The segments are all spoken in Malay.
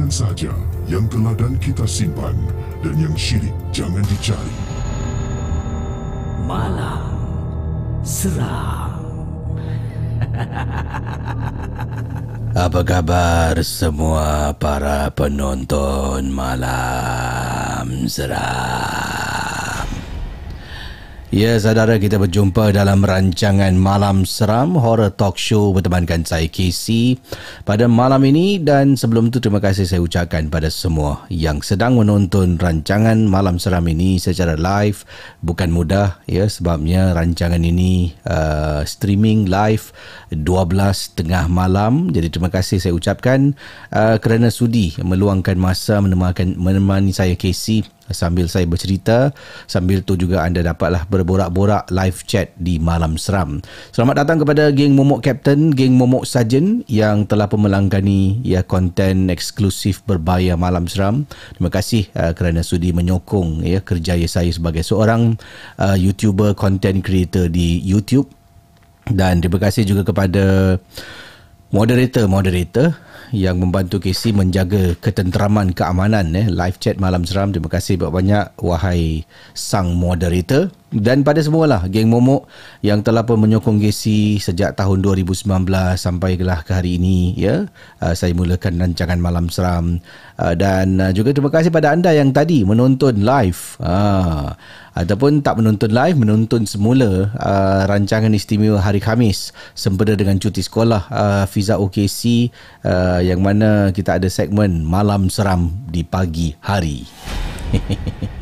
Perkongsian sahaja yang teladan kita simpan dan yang syirik jangan dicari. Malam Seram Apa khabar semua para penonton Malam Seram Ya, saudara kita berjumpa dalam rancangan Malam Seram Horror Talk Show bertemankan saya Casey pada malam ini. Dan sebelum itu terima kasih saya ucapkan pada semua yang sedang menonton rancangan Malam Seram ini secara live. Bukan mudah ya sebabnya rancangan ini uh, streaming live 12 tengah malam. Jadi terima kasih saya ucapkan uh, kerana sudi meluangkan masa menemani, saya Casey sambil saya bercerita sambil tu juga anda dapatlah berborak-borak live chat di malam seram. Selamat datang kepada geng momok captain geng momok sarjan yang telah pun melanggani ya konten eksklusif berbayar malam seram. Terima kasih uh, kerana sudi menyokong ya kerjaya saya sebagai seorang uh, youtuber content creator di YouTube. Dan terima kasih juga kepada moderator-moderator yang membantu Casey menjaga ketenteraman keamanan eh. Live chat malam seram. Terima kasih banyak wahai sang moderator dan pada semualah geng momok yang telah pun menyokong Casey sejak tahun 2019 sampai gelah ke hari ini ya. Uh, saya mulakan rancangan malam seram. Uh, dan uh, juga terima kasih pada anda yang tadi menonton live. Uh, ataupun tak menonton live menonton semula uh, rancangan istimewa hari Khamis sempena dengan cuti sekolah uh, Fiza OKC uh, yang mana kita ada segmen malam seram di pagi hari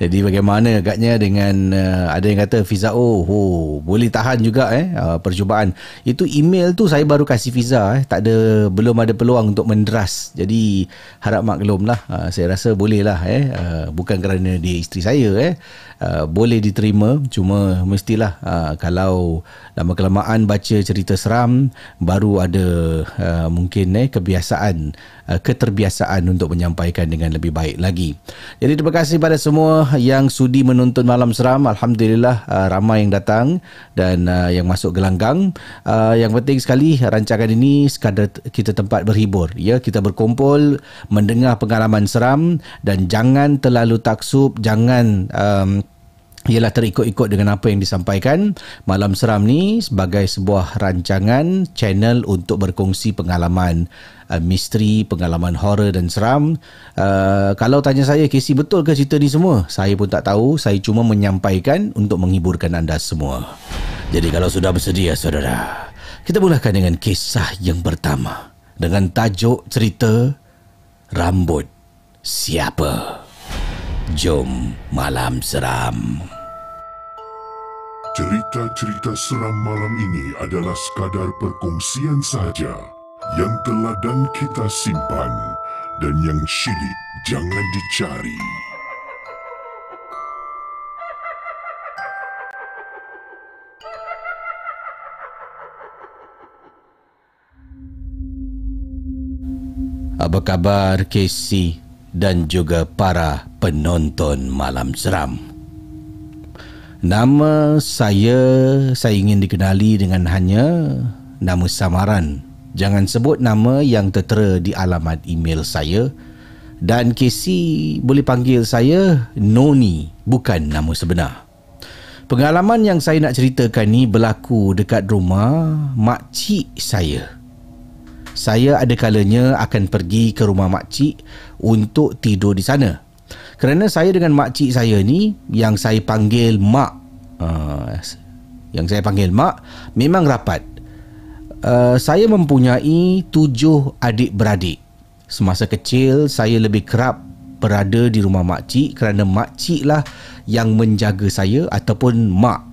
Jadi bagaimana agaknya dengan uh, ada yang kata Fiza oh, oh boleh tahan juga eh uh, percubaan. Itu email tu saya baru kasih Fiza eh. Tak ada belum ada peluang untuk menderas. Jadi harap maklumlah uh, saya rasa boleh lah eh. Uh, bukan kerana dia isteri saya eh. Uh, boleh diterima. Cuma mestilah uh, kalau lama kelamaan baca cerita seram baru ada uh, mungkin eh kebiasaan keterbiasaan untuk menyampaikan dengan lebih baik lagi. Jadi terima kasih pada semua yang sudi menonton malam seram. Alhamdulillah uh, ramai yang datang dan uh, yang masuk gelanggang. Uh, yang penting sekali rancangan ini sekadar kita tempat berhibur. Ya, kita berkumpul mendengar pengalaman seram dan jangan terlalu taksub, jangan um, ialah terikut-ikut dengan apa yang disampaikan Malam Seram ni sebagai sebuah rancangan channel untuk berkongsi pengalaman uh, misteri, pengalaman horror dan seram. Uh, kalau tanya saya, Casey betul ke cerita ni semua? Saya pun tak tahu. Saya cuma menyampaikan untuk menghiburkan anda semua. Jadi kalau sudah bersedia, saudara, kita mulakan dengan kisah yang pertama. Dengan tajuk cerita Rambut Siapa? Jom Malam Seram. Cerita-cerita seram malam ini adalah sekadar perkongsian sahaja yang telah dan kita simpan dan yang syilid jangan dicari. Apa khabar Casey dan juga para penonton malam seram? Nama saya saya ingin dikenali dengan hanya nama samaran. Jangan sebut nama yang tertera di alamat email saya. Dan Casey boleh panggil saya Noni, bukan nama sebenar. Pengalaman yang saya nak ceritakan ni berlaku dekat rumah makcik saya saya ada kalanya akan pergi ke rumah makcik untuk tidur di sana. Kerana saya dengan makcik saya ni yang saya panggil mak uh, yang saya panggil mak memang rapat. Uh, saya mempunyai tujuh adik-beradik. Semasa kecil saya lebih kerap berada di rumah makcik kerana makcik lah yang menjaga saya ataupun mak.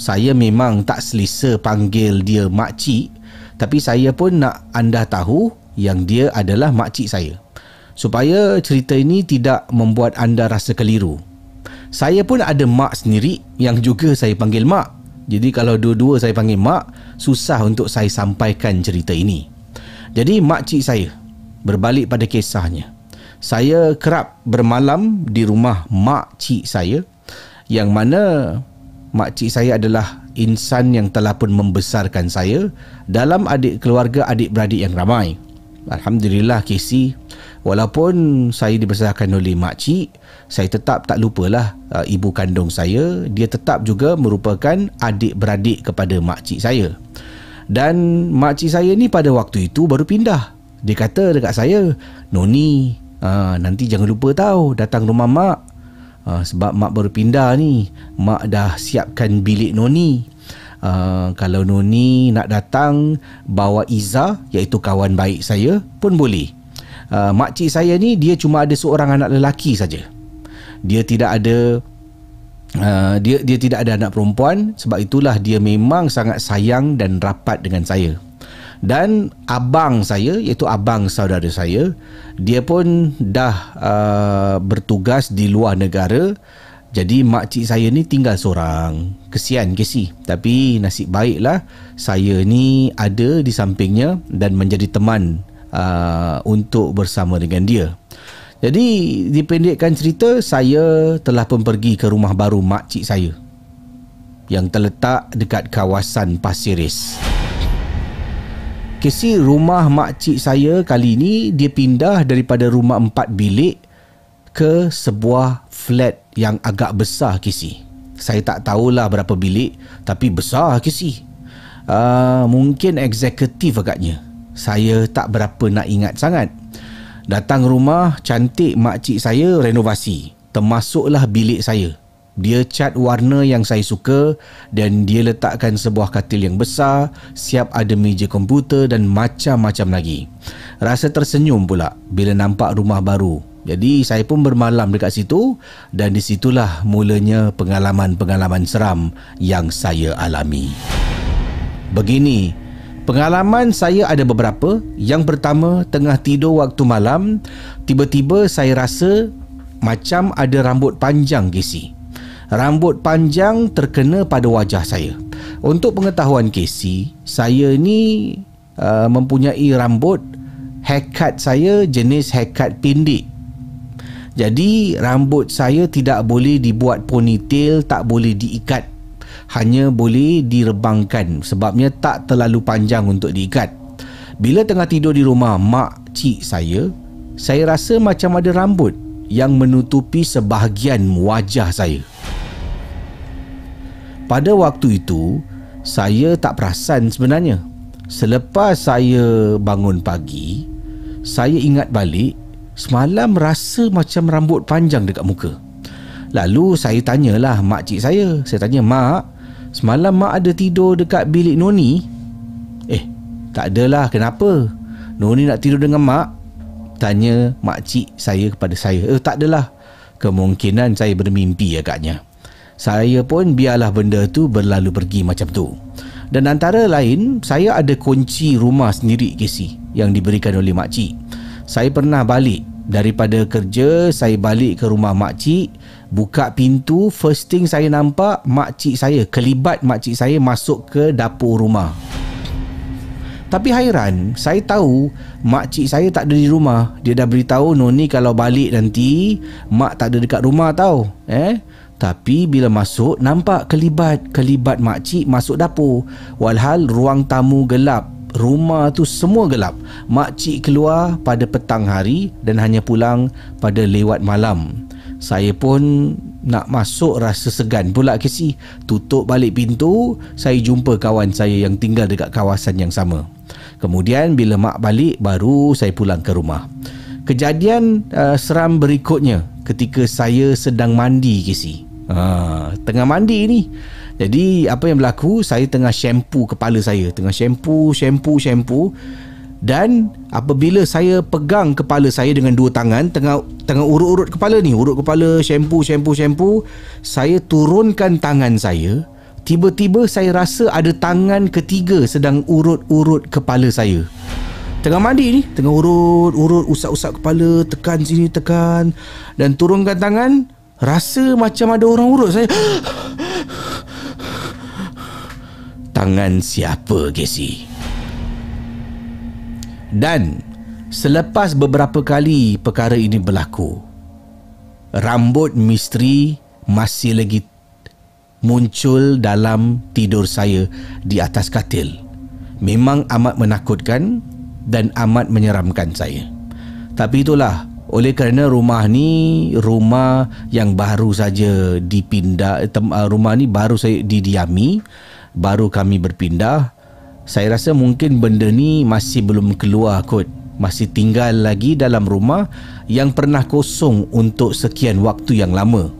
Saya memang tak selesa panggil dia makcik tapi saya pun nak anda tahu yang dia adalah makcik saya. Supaya cerita ini tidak membuat anda rasa keliru. Saya pun ada mak sendiri yang juga saya panggil mak. Jadi kalau dua-dua saya panggil mak, susah untuk saya sampaikan cerita ini. Jadi makcik saya, berbalik pada kisahnya. Saya kerap bermalam di rumah makcik saya yang mana makcik saya adalah insan yang telah pun membesarkan saya dalam adik keluarga adik-beradik yang ramai. Alhamdulillah Casey, walaupun saya dibesarkan oleh makcik, saya tetap tak lupalah uh, ibu kandung saya, dia tetap juga merupakan adik-beradik kepada makcik saya. Dan makcik saya ni pada waktu itu baru pindah. Dia kata dekat saya, Noni, uh, nanti jangan lupa tahu datang rumah mak Uh, sebab mak baru pindah ni Mak dah siapkan bilik Noni uh, Kalau Noni nak datang Bawa Iza Iaitu kawan baik saya Pun boleh uh, Makcik saya ni Dia cuma ada seorang anak lelaki saja. Dia tidak ada uh, dia dia tidak ada anak perempuan. Sebab itulah dia memang sangat sayang Dan rapat dengan saya. Dan abang saya iaitu abang saudara saya dia pun dah uh, bertugas di luar negara. Jadi makcik saya ni tinggal seorang. Kesian ke tapi nasib baiklah saya ni ada di sampingnya dan menjadi teman uh, untuk bersama dengan dia jadi dipendekkan cerita saya telah pun pergi ke rumah baru makcik saya yang terletak dekat kawasan Pasiris. Kesi rumah makcik saya kali ini dia pindah daripada rumah empat bilik ke sebuah flat yang agak besar Kesi. Saya tak tahulah berapa bilik tapi besar Kesi. Uh, mungkin eksekutif agaknya. Saya tak berapa nak ingat sangat. Datang rumah cantik makcik saya renovasi. Termasuklah bilik saya. Dia cat warna yang saya suka dan dia letakkan sebuah katil yang besar, siap ada meja komputer dan macam-macam lagi. Rasa tersenyum pula bila nampak rumah baru. Jadi saya pun bermalam dekat situ dan di situlah mulanya pengalaman-pengalaman seram yang saya alami. Begini, pengalaman saya ada beberapa. Yang pertama, tengah tidur waktu malam, tiba-tiba saya rasa macam ada rambut panjang Casey rambut panjang terkena pada wajah saya. Untuk pengetahuan Casey, saya ni uh, mempunyai rambut haircut saya jenis haircut pendek. Jadi rambut saya tidak boleh dibuat ponytail, tak boleh diikat. Hanya boleh direbangkan sebabnya tak terlalu panjang untuk diikat. Bila tengah tidur di rumah mak cik saya, saya rasa macam ada rambut yang menutupi sebahagian wajah saya. pada waktu itu saya tak perasan sebenarnya. Selepas saya bangun pagi, saya ingat balik semalam rasa macam rambut panjang dekat muka. Lalu saya tanyalah mak cik saya. Saya tanya, "Mak, semalam mak ada tidur dekat bilik Noni?" Eh, tak adalah. Kenapa? Noni nak tidur dengan mak? Tanya mak cik saya kepada saya. Eh, tak adalah. Kemungkinan saya bermimpi agaknya. Saya pun biarlah benda tu berlalu pergi macam tu. Dan antara lain, saya ada kunci rumah sendiri Casey yang diberikan oleh mak cik. Saya pernah balik daripada kerja, saya balik ke rumah mak cik, buka pintu, first thing saya nampak mak cik saya, kelibat mak cik saya masuk ke dapur rumah. Tapi hairan, saya tahu mak cik saya tak ada di rumah. Dia dah beritahu Noni kalau balik nanti, mak tak ada dekat rumah tau. Eh? Tapi bila masuk nampak kelibat-kelibat makcik masuk dapur. Walhal ruang tamu gelap. Rumah tu semua gelap. Makcik keluar pada petang hari dan hanya pulang pada lewat malam. Saya pun nak masuk rasa segan pula ke si. Tutup balik pintu, saya jumpa kawan saya yang tinggal dekat kawasan yang sama. Kemudian bila mak balik baru saya pulang ke rumah. Kejadian uh, seram berikutnya ketika saya sedang mandi Casey. Ha, tengah mandi ni. Jadi apa yang berlaku, saya tengah shampoo kepala saya. Tengah shampoo, shampoo, shampoo. Dan apabila saya pegang kepala saya dengan dua tangan, tengah tengah urut-urut kepala ni, urut kepala, shampoo, shampoo, shampoo, saya turunkan tangan saya. Tiba-tiba saya rasa ada tangan ketiga sedang urut-urut kepala saya. Tengah mandi ni Tengah urut Urut usap-usap kepala Tekan sini tekan Dan turunkan tangan Rasa macam ada orang urut saya Tangan siapa Casey Dan Selepas beberapa kali perkara ini berlaku Rambut misteri masih lagi muncul dalam tidur saya di atas katil. Memang amat menakutkan dan amat menyeramkan saya. Tapi itulah oleh kerana rumah ni rumah yang baru saja dipindah uh, rumah ni baru saya didiami baru kami berpindah saya rasa mungkin benda ni masih belum keluar kot. Masih tinggal lagi dalam rumah yang pernah kosong untuk sekian waktu yang lama.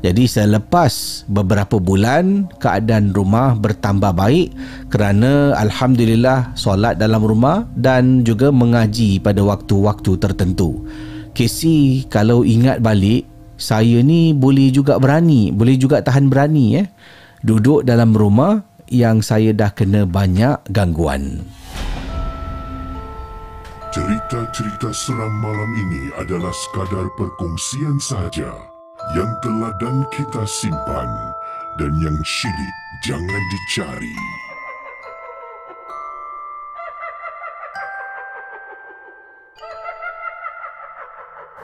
Jadi selepas beberapa bulan keadaan rumah bertambah baik kerana alhamdulillah solat dalam rumah dan juga mengaji pada waktu-waktu tertentu. Casey kalau ingat balik saya ni boleh juga berani, boleh juga tahan berani eh. Duduk dalam rumah yang saya dah kena banyak gangguan. Cerita-cerita seram malam ini adalah sekadar perkongsian sahaja yang teladan kita simpan dan yang syilid jangan dicari.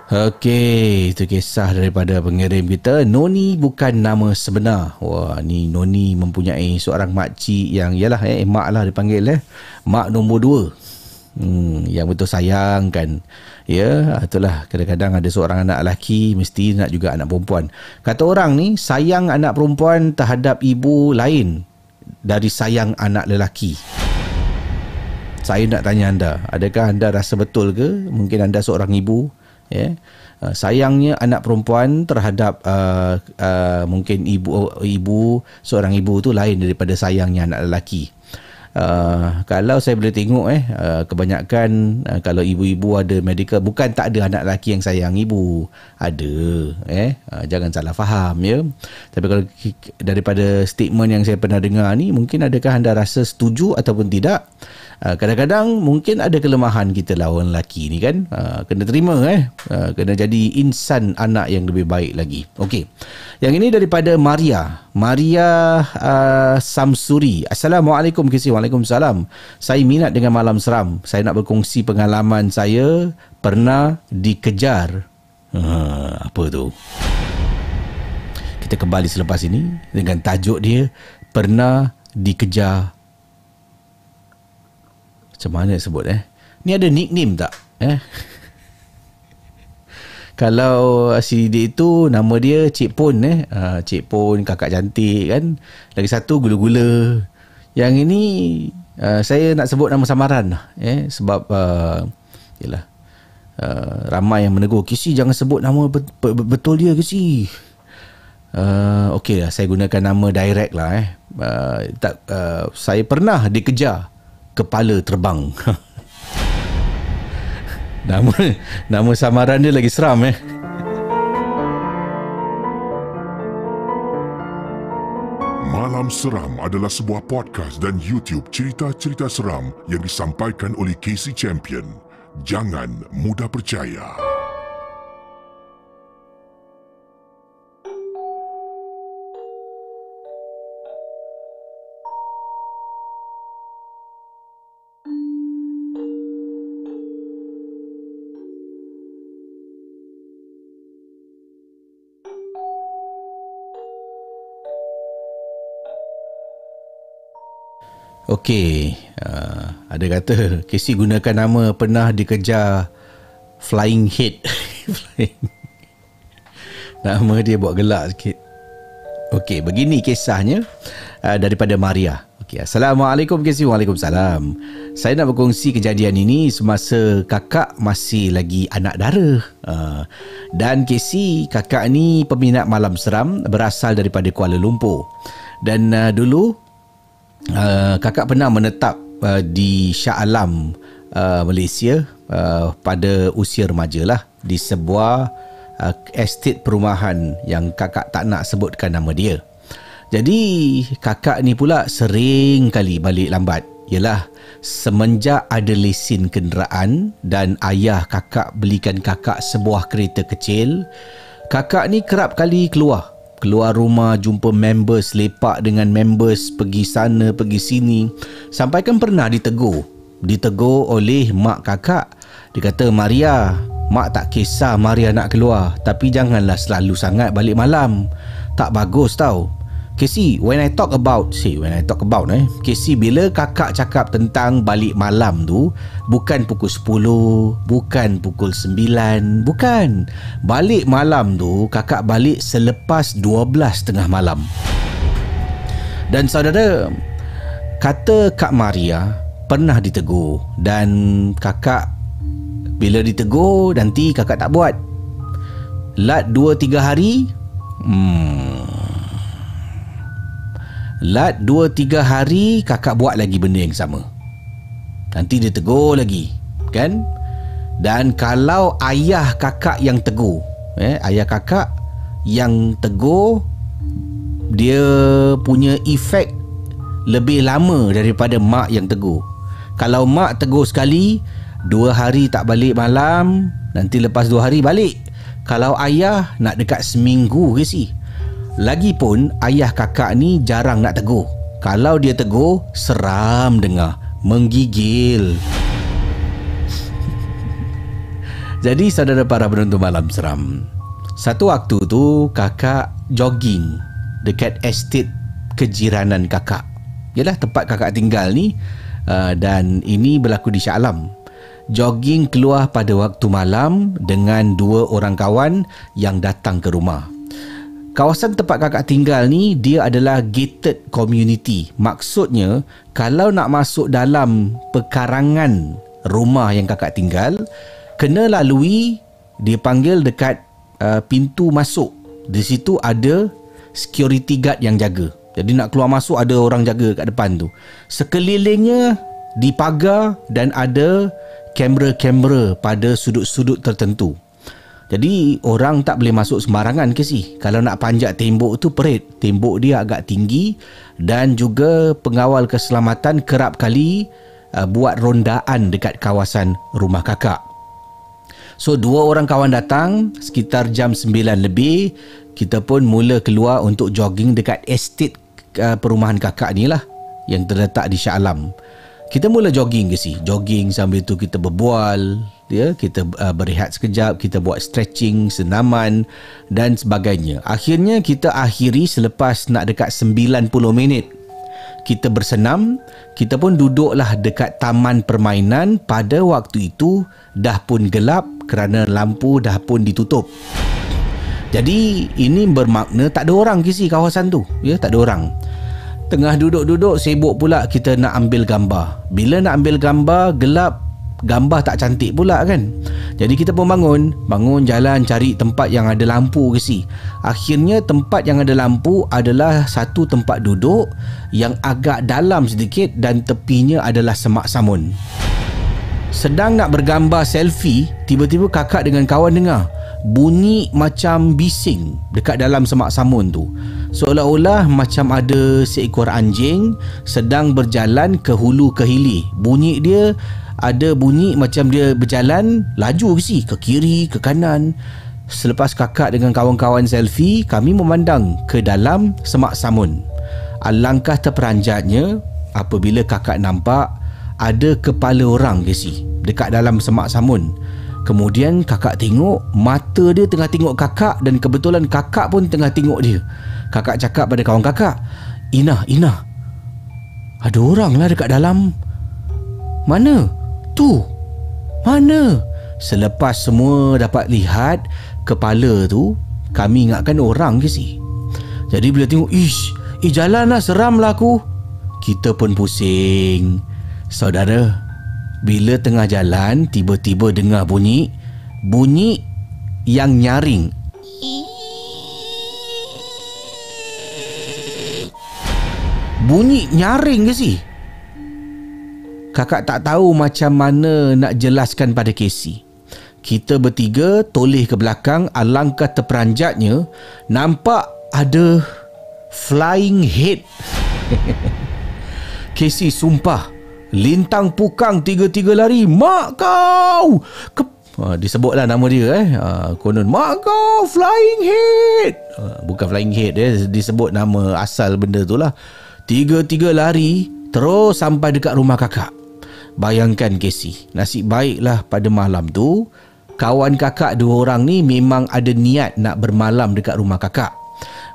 Okey, itu kisah daripada pengirim kita. Noni bukan nama sebenar. Wah, ni Noni mempunyai seorang makcik yang, yalah eh, mak lah dipanggil eh. Mak nombor dua. Hmm, yang betul sayang kan. Ya, itulah kadang-kadang ada seorang anak lelaki mesti nak juga anak perempuan. Kata orang ni sayang anak perempuan terhadap ibu lain dari sayang anak lelaki. Saya nak tanya anda, adakah anda rasa betul ke mungkin anda seorang ibu ya? Uh, sayangnya anak perempuan terhadap uh, uh, mungkin ibu ibu seorang ibu tu lain daripada sayangnya anak lelaki. Uh, kalau saya boleh tengok eh uh, kebanyakan uh, kalau ibu-ibu ada medical bukan tak ada anak lelaki yang sayang ibu ada eh uh, jangan salah faham ya tapi kalau daripada statement yang saya pernah dengar ni mungkin adakah anda rasa setuju ataupun tidak Ah, kadang-kadang mungkin ada kelemahan kita orang lelaki ni kan. Uh, kena terima eh. Uh, kena jadi insan anak yang lebih baik lagi. Okey. Yang ini daripada Maria. Maria uh, Samsuri. Assalamualaikum kisi Waalaikumsalam. Saya minat dengan malam seram. Saya nak berkongsi pengalaman saya pernah dikejar. Uh, apa tu? Kita kembali selepas ini dengan tajuk dia pernah dikejar macam mana sebut eh? Ni ada nickname tak? Eh? Kalau si dia itu nama dia Cik Pon eh. Uh, Cik Pon, kakak cantik kan. Lagi satu gula-gula. Yang ini uh, saya nak sebut nama samaran lah, eh sebab uh, yalah. Uh, ramai yang menegur Kisi jangan sebut nama betul dia Kisi uh, Okey lah Saya gunakan nama direct lah eh uh, tak, uh, Saya pernah dikejar Kepala terbang Nama nama samaran dia lagi seram eh. Malam Seram adalah sebuah podcast dan YouTube cerita-cerita seram yang disampaikan oleh Casey Champion. Jangan mudah percaya. Okey, uh, ada kata Casey gunakan nama pernah dikejar Flying Head. nama dia buat gelak sikit. Okey, begini kisahnya uh, daripada Maria. Okey, Assalamualaikum Casey. Waalaikumsalam. Saya nak berkongsi kejadian ini semasa kakak masih lagi anak dara. Uh, dan Casey, kakak ni peminat malam seram berasal daripada Kuala Lumpur. Dan uh, dulu uh, kakak pernah menetap uh, di Shah Alam uh, Malaysia uh, pada usia remaja lah di sebuah uh, estate perumahan yang kakak tak nak sebutkan nama dia. Jadi kakak ni pula sering kali balik lambat. Yalah semenjak ada lesen kenderaan dan ayah kakak belikan kakak sebuah kereta kecil, kakak ni kerap kali keluar keluar rumah jumpa members lepak dengan members pergi sana pergi sini. Sampai kan pernah ditegur. Ditegur oleh mak kakak. Dia kata Maria mak tak kisah Maria nak keluar. Tapi janganlah selalu sangat balik malam. Tak bagus tau. Casey, when I talk about, see, when I talk about, eh, Casey, bila kakak cakap tentang balik malam tu, bukan pukul 10, bukan pukul 9, bukan. Balik malam tu, kakak balik selepas 12 tengah malam. Dan saudara, kata Kak Maria pernah ditegur dan kakak bila ditegur nanti kakak tak buat. Lat 2-3 hari, hmm, Lat 2-3 hari kakak buat lagi benda yang sama. Nanti dia tegur lagi. Kan? Dan kalau ayah kakak yang tegur. Eh, ayah kakak yang tegur. Dia punya efek lebih lama daripada mak yang tegur. Kalau mak tegur sekali. Dua hari tak balik malam. Nanti lepas dua hari balik. Kalau ayah nak dekat seminggu ke sih? Lagipun ayah kakak ni jarang nak tegur. Kalau dia tegur, seram dengar. Menggigil. Jadi saudara para penonton malam seram. Satu waktu tu kakak jogging dekat estate kejiranan kakak. Yalah tempat kakak tinggal ni uh, dan ini berlaku di Shah Alam. Jogging keluar pada waktu malam dengan dua orang kawan yang datang ke rumah. Kawasan tempat kakak tinggal ni dia adalah gated community. Maksudnya kalau nak masuk dalam pekarangan rumah yang kakak tinggal, kena lalui dia panggil dekat uh, pintu masuk. Di situ ada security guard yang jaga. Jadi nak keluar masuk ada orang jaga kat depan tu. Sekelilingnya dipagar dan ada kamera-kamera pada sudut-sudut tertentu. Jadi orang tak boleh masuk sembarangan ke sih. Kalau nak panjat tembok tu perit. Tembok dia agak tinggi dan juga pengawal keselamatan kerap kali uh, buat rondaan dekat kawasan rumah kakak. So dua orang kawan datang sekitar jam 9 lebih. Kita pun mula keluar untuk jogging dekat estate uh, perumahan kakak ni lah yang terletak di Shah Alam. Kita mula jogging ke sih. Jogging sambil tu kita berbual, ya kita uh, berehat sekejap kita buat stretching senaman dan sebagainya akhirnya kita akhiri selepas nak dekat 90 minit kita bersenam, kita pun duduklah dekat taman permainan pada waktu itu dah pun gelap kerana lampu dah pun ditutup. Jadi ini bermakna tak ada orang kisi kawasan tu. Ya, tak ada orang. Tengah duduk-duduk sibuk pula kita nak ambil gambar. Bila nak ambil gambar gelap gambar tak cantik pula kan. Jadi kita pun bangun, bangun jalan cari tempat yang ada lampu ke si. Akhirnya tempat yang ada lampu adalah satu tempat duduk yang agak dalam sedikit dan tepinya adalah semak samun. Sedang nak bergambar selfie, tiba-tiba kakak dengan kawan dengar bunyi macam bising dekat dalam semak samun tu. Seolah-olah macam ada seekor anjing sedang berjalan ke hulu ke hilir. Bunyi dia ada bunyi macam dia berjalan laju ke si, ke kiri, ke kanan. Selepas kakak dengan kawan-kawan selfie, kami memandang ke dalam semak samun. Alangkah terperanjatnya apabila kakak nampak ada kepala orang ke si dekat dalam semak samun. Kemudian kakak tengok mata dia tengah tengok kakak dan kebetulan kakak pun tengah tengok dia. Kakak cakap pada kawan kakak, "Ina, Ina. Ada orang lah dekat dalam." "Mana?" "Tu." "Mana?" Selepas semua dapat lihat kepala tu, kami ingatkan orang ke si. Jadi bila tengok, "Ish, eh jalan lah seram lah aku." Kita pun pusing. Saudara, bila tengah jalan tiba-tiba dengar bunyi bunyi yang nyaring. Bunyi nyaring ke si? Kakak tak tahu macam mana nak jelaskan pada Casey. Kita bertiga toleh ke belakang alangkah terperanjatnya nampak ada flying head. Casey sumpah Lintang pukang tiga-tiga lari Mak kau Ke Ha, disebutlah nama dia eh. Ha, konon mak kau flying head. Ha, bukan flying head eh. disebut nama asal benda tu lah. Tiga-tiga lari terus sampai dekat rumah kakak. Bayangkan Casey, nasib baiklah pada malam tu kawan kakak dua orang ni memang ada niat nak bermalam dekat rumah kakak.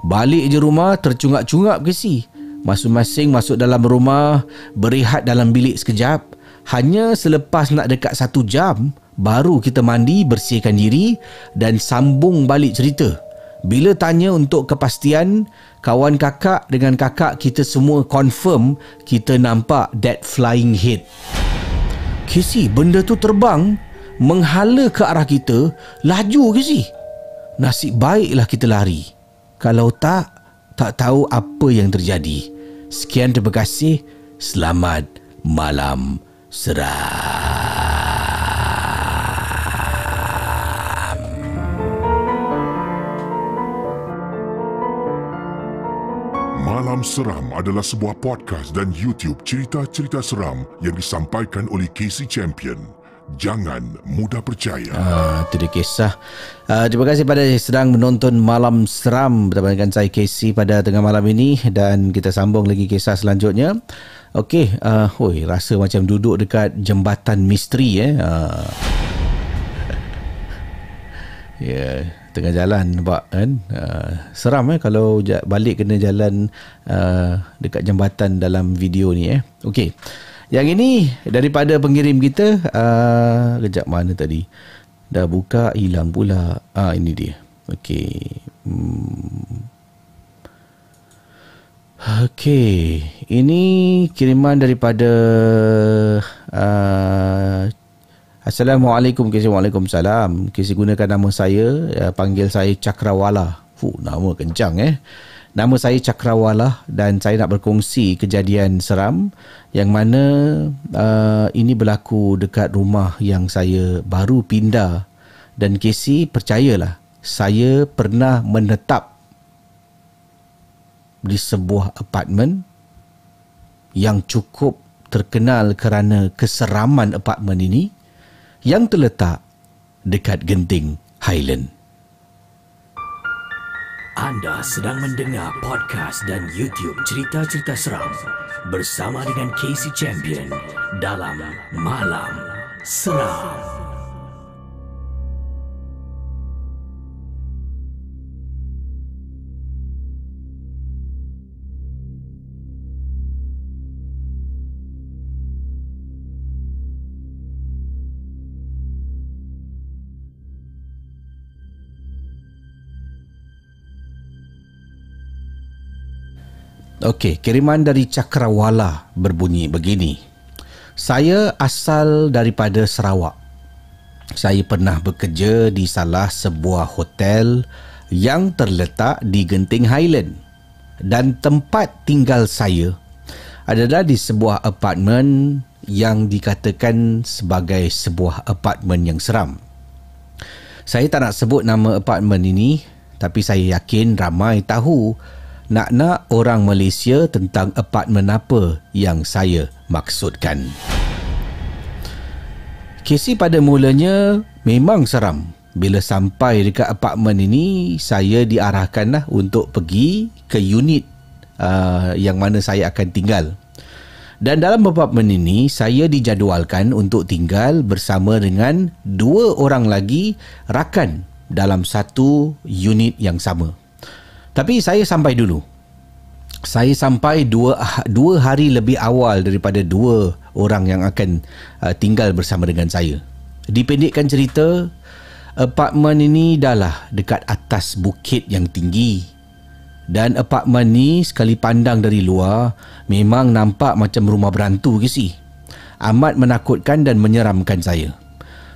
Balik je rumah tercungap-cungap Casey. Masing-masing masuk dalam rumah, berehat dalam bilik sekejap. Hanya selepas nak dekat satu jam, baru kita mandi, bersihkan diri dan sambung balik cerita. Bila tanya untuk kepastian, kawan kakak dengan kakak kita semua confirm kita nampak that flying head. Kisi, benda tu terbang, menghala ke arah kita, laju Kisi. Nasib baiklah kita lari. Kalau tak, tak tahu apa yang terjadi. Sekian terima kasih. Selamat malam seram. Malam Seram adalah sebuah podcast dan YouTube cerita-cerita seram yang disampaikan oleh Casey Champion. Jangan mudah percaya. Ah, itu dia kisah. Ah, terima kasih pada sedang menonton Malam Seram bersama dengan saya Casey pada tengah malam ini dan kita sambung lagi kisah selanjutnya. Okey, uh, oi, rasa macam duduk dekat jembatan misteri eh. Uh. Ya, yeah, tengah jalan nampak kan. Uh, seram eh kalau balik kena jalan uh, dekat jembatan dalam video ni eh. Okey. Yang ini daripada pengirim kita uh, Kejap mana tadi Dah buka hilang pula Ah Ini dia Okey hmm. Okey Ini kiriman daripada uh, Assalamualaikum. Kisi Waalaikumsalam. Kisi gunakan nama saya. Uh, Panggil saya Cakrawala. Fuh, Nama kencang eh. Nama saya Cakrawala dan saya nak berkongsi kejadian seram yang mana uh, ini berlaku dekat rumah yang saya baru pindah. Dan Casey percayalah saya pernah menetap di sebuah apartmen yang cukup terkenal kerana keseraman apartmen ini yang terletak dekat genting Highland. Anda sedang mendengar podcast dan YouTube cerita-cerita seram bersama dengan Casey Champion dalam Malam Seram. Okey, kiriman dari Cakrawala berbunyi begini. Saya asal daripada Sarawak. Saya pernah bekerja di salah sebuah hotel yang terletak di Genting Highland dan tempat tinggal saya adalah di sebuah apartmen yang dikatakan sebagai sebuah apartmen yang seram. Saya tak nak sebut nama apartmen ini tapi saya yakin ramai tahu nak-nak orang Malaysia tentang apartmen apa yang saya maksudkan. Casey pada mulanya memang seram. Bila sampai dekat apartmen ini, saya diarahkanlah untuk pergi ke unit uh, yang mana saya akan tinggal. Dan dalam apartmen ini, saya dijadualkan untuk tinggal bersama dengan dua orang lagi rakan dalam satu unit yang sama. Tapi saya sampai dulu. Saya sampai dua, dua hari lebih awal daripada dua orang yang akan uh, tinggal bersama dengan saya. Dipendekkan cerita, apartmen ini adalah dekat atas bukit yang tinggi dan apartmen ni sekali pandang dari luar memang nampak macam rumah berantu ke si. Amat menakutkan dan menyeramkan saya.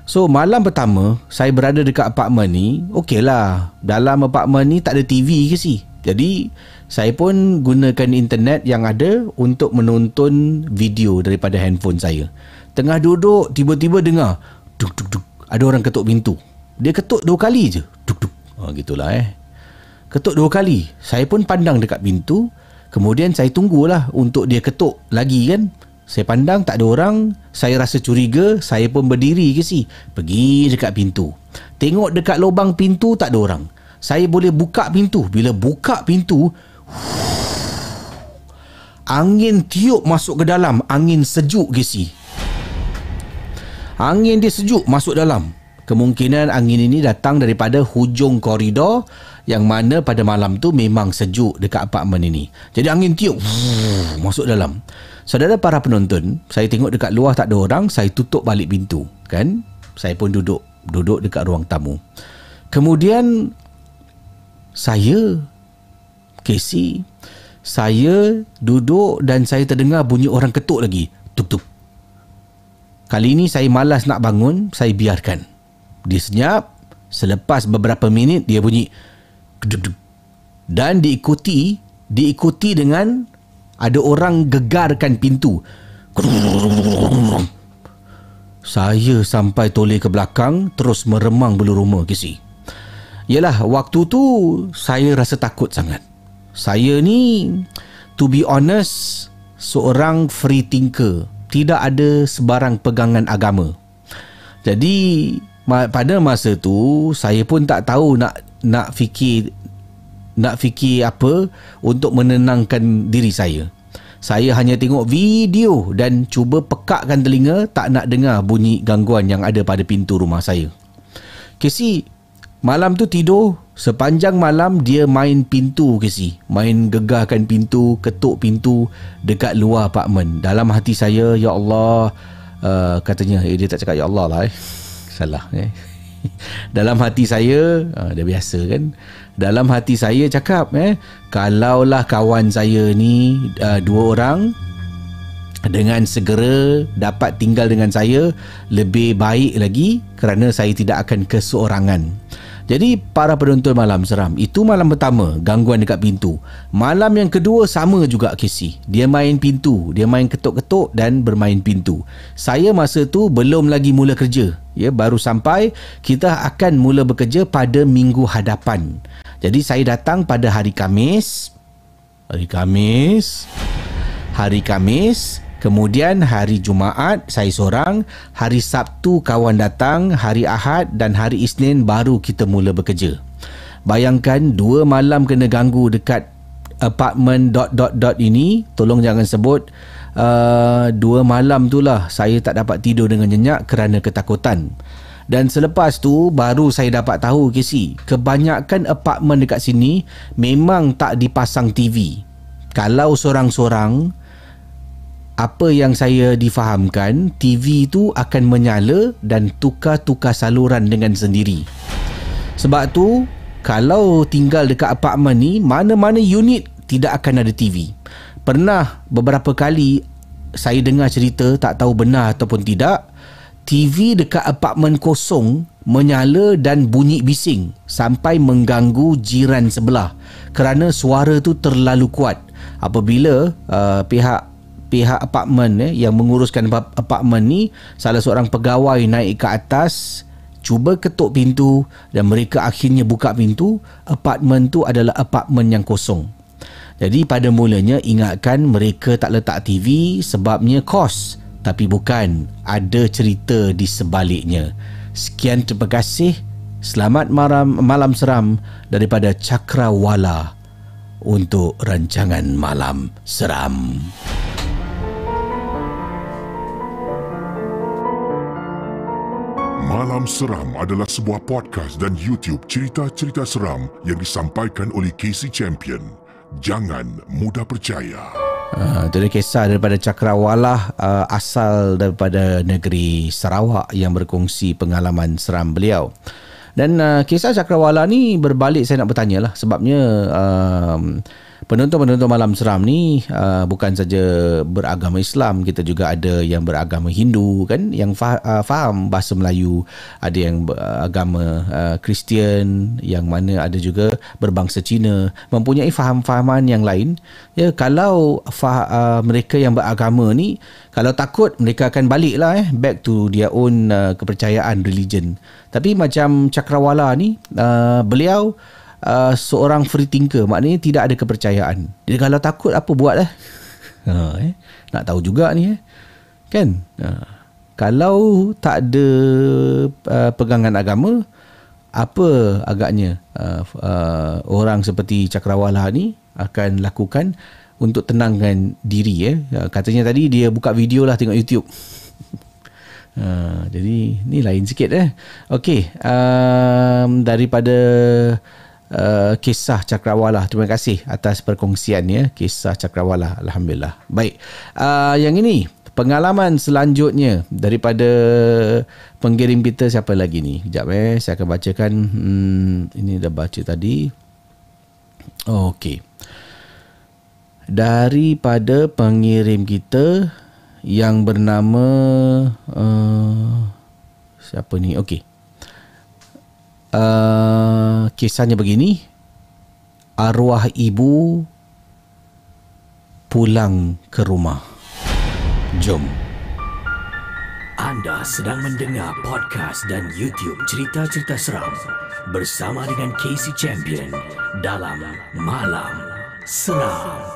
So malam pertama saya berada dekat apartmen ni, okeylah. Dalam apartmen ni tak ada TV ke si. Jadi saya pun gunakan internet yang ada untuk menonton video daripada handphone saya. Tengah duduk tiba-tiba dengar duk duk duk ada orang ketuk pintu. Dia ketuk dua kali je. Duk duk. Oh gitulah eh. Ketuk dua kali. Saya pun pandang dekat pintu. Kemudian saya tunggulah untuk dia ketuk lagi kan. Saya pandang tak ada orang. Saya rasa curiga. Saya pun berdiri ke si. Pergi dekat pintu. Tengok dekat lubang pintu tak ada orang. Saya boleh buka pintu. Bila buka pintu. Angin tiup masuk ke dalam. Angin sejuk ke si. Angin dia sejuk masuk dalam. Kemungkinan angin ini datang daripada hujung koridor yang mana pada malam tu memang sejuk dekat apartmen ini. Jadi angin tiup masuk dalam. Saudara para penonton, saya tengok dekat luar tak ada orang, saya tutup balik pintu, kan? Saya pun duduk duduk dekat ruang tamu. Kemudian saya Casey saya duduk dan saya terdengar bunyi orang ketuk lagi. Tuk tuk. Kali ini saya malas nak bangun, saya biarkan. Dia senyap, selepas beberapa minit dia bunyi dan diikuti diikuti dengan ada orang gegarkan pintu. Saya sampai toleh ke belakang terus meremang bulu rumah kisi. Yalah waktu tu saya rasa takut sangat. Saya ni to be honest seorang free thinker. Tidak ada sebarang pegangan agama. Jadi pada masa tu saya pun tak tahu nak nak fikir nak fikir apa untuk menenangkan diri saya. Saya hanya tengok video dan cuba pekakkan telinga tak nak dengar bunyi gangguan yang ada pada pintu rumah saya. Casey, malam tu tidur, sepanjang malam dia main pintu Casey. Main gegarkan pintu, ketuk pintu dekat luar apartmen. Dalam hati saya, Ya Allah, uh, katanya, eh, dia tak cakap Ya Allah lah eh. Salah eh. dalam hati saya uh, dah biasa kan dalam hati saya cakap eh kalaulah kawan saya ni uh, dua orang dengan segera dapat tinggal dengan saya lebih baik lagi kerana saya tidak akan keseorangan jadi para penonton malam seram Itu malam pertama Gangguan dekat pintu. Malam yang kedua sama juga Casey Dia main pintu Dia main ketuk-ketuk Dan bermain pintu. Saya masa tu belum lagi mula kerja. Ya baru sampai Kita akan mula bekerja pada minggu hadapan. Jadi saya datang pada hari Kamis. Hari Kamis. Hari Kamis Kemudian hari Jumaat saya seorang, hari Sabtu kawan datang, hari Ahad dan hari Isnin baru kita mula bekerja. Bayangkan dua malam kena ganggu dekat apartmen dot dot dot ini, tolong jangan sebut uh, dua malam tu lah saya tak dapat tidur dengan nyenyak kerana ketakutan. Dan selepas tu baru saya dapat tahu KC, kebanyakan apartmen dekat sini memang tak dipasang TV. Kalau seorang-seorang apa yang saya difahamkan TV itu akan menyala dan tukar-tukar saluran dengan sendiri. Sebab tu kalau tinggal dekat apartmen ni mana-mana unit tidak akan ada TV pernah beberapa kali saya dengar cerita tak tahu benar ataupun tidak TV dekat apartmen kosong menyala dan bunyi bising sampai mengganggu jiran sebelah kerana suara tu terlalu kuat. Apabila uh, pihak pihak apartmen eh, yang menguruskan apartmen ni salah seorang pegawai naik ke atas cuba ketuk pintu dan mereka akhirnya buka pintu apartmen tu adalah apartmen yang kosong. Jadi pada mulanya ingatkan mereka tak letak TV sebabnya kos tapi bukan ada cerita di sebaliknya. Sekian terima kasih. Selamat malam malam seram daripada Cakrawala untuk rancangan malam seram. Malam Seram adalah sebuah podcast dan YouTube cerita-cerita seram yang disampaikan oleh Casey Champion. Jangan mudah percaya. Uh, itu kisah daripada Cakrawala uh, asal daripada negeri Sarawak yang berkongsi pengalaman seram beliau. Dan uh, kisah Cakrawala ni berbalik saya nak bertanya lah sebabnya uh, penonton-penonton malam seram ni uh, bukan saja beragama Islam kita juga ada yang beragama Hindu kan? Yang fa- uh, faham bahasa Melayu ada yang beragama uh, Kristian yang mana ada juga berbangsa Cina mempunyai faham-fahaman yang lain. Ya kalau fa- uh, mereka yang beragama ni kalau takut mereka akan balik lah eh back to their own uh, kepercayaan religion. Tapi macam Cakrawala ni uh, beliau uh, seorang free thinker. Maknanya tidak ada kepercayaan. Jadi kalau takut apa buat lah ha, eh? nak tahu juga ni eh? kan? Ha. kalau tak ada uh, pegangan agama apa agaknya uh, uh, orang seperti Cakrawala ni akan lakukan untuk tenangkan diri eh? Uh, katanya tadi dia buka video lah tengok YouTube. Uh, jadi ni lain sikit eh? Okey um, daripada Uh, kisah Cakrawala. Terima kasih atas perkongsian ya kisah Cakrawala. Alhamdulillah. Baik. Uh, yang ini pengalaman selanjutnya daripada pengirim kita siapa lagi ni? Sekejap eh saya akan bacakan hmm, ini dah baca tadi. Oh, okey. Daripada pengirim kita yang bernama uh, siapa ni? Okey. Uh, kisahnya begini. Arwah ibu pulang ke rumah. Jom. Anda sedang mendengar podcast dan YouTube cerita-cerita seram bersama dengan Casey Champion dalam Malam Seram.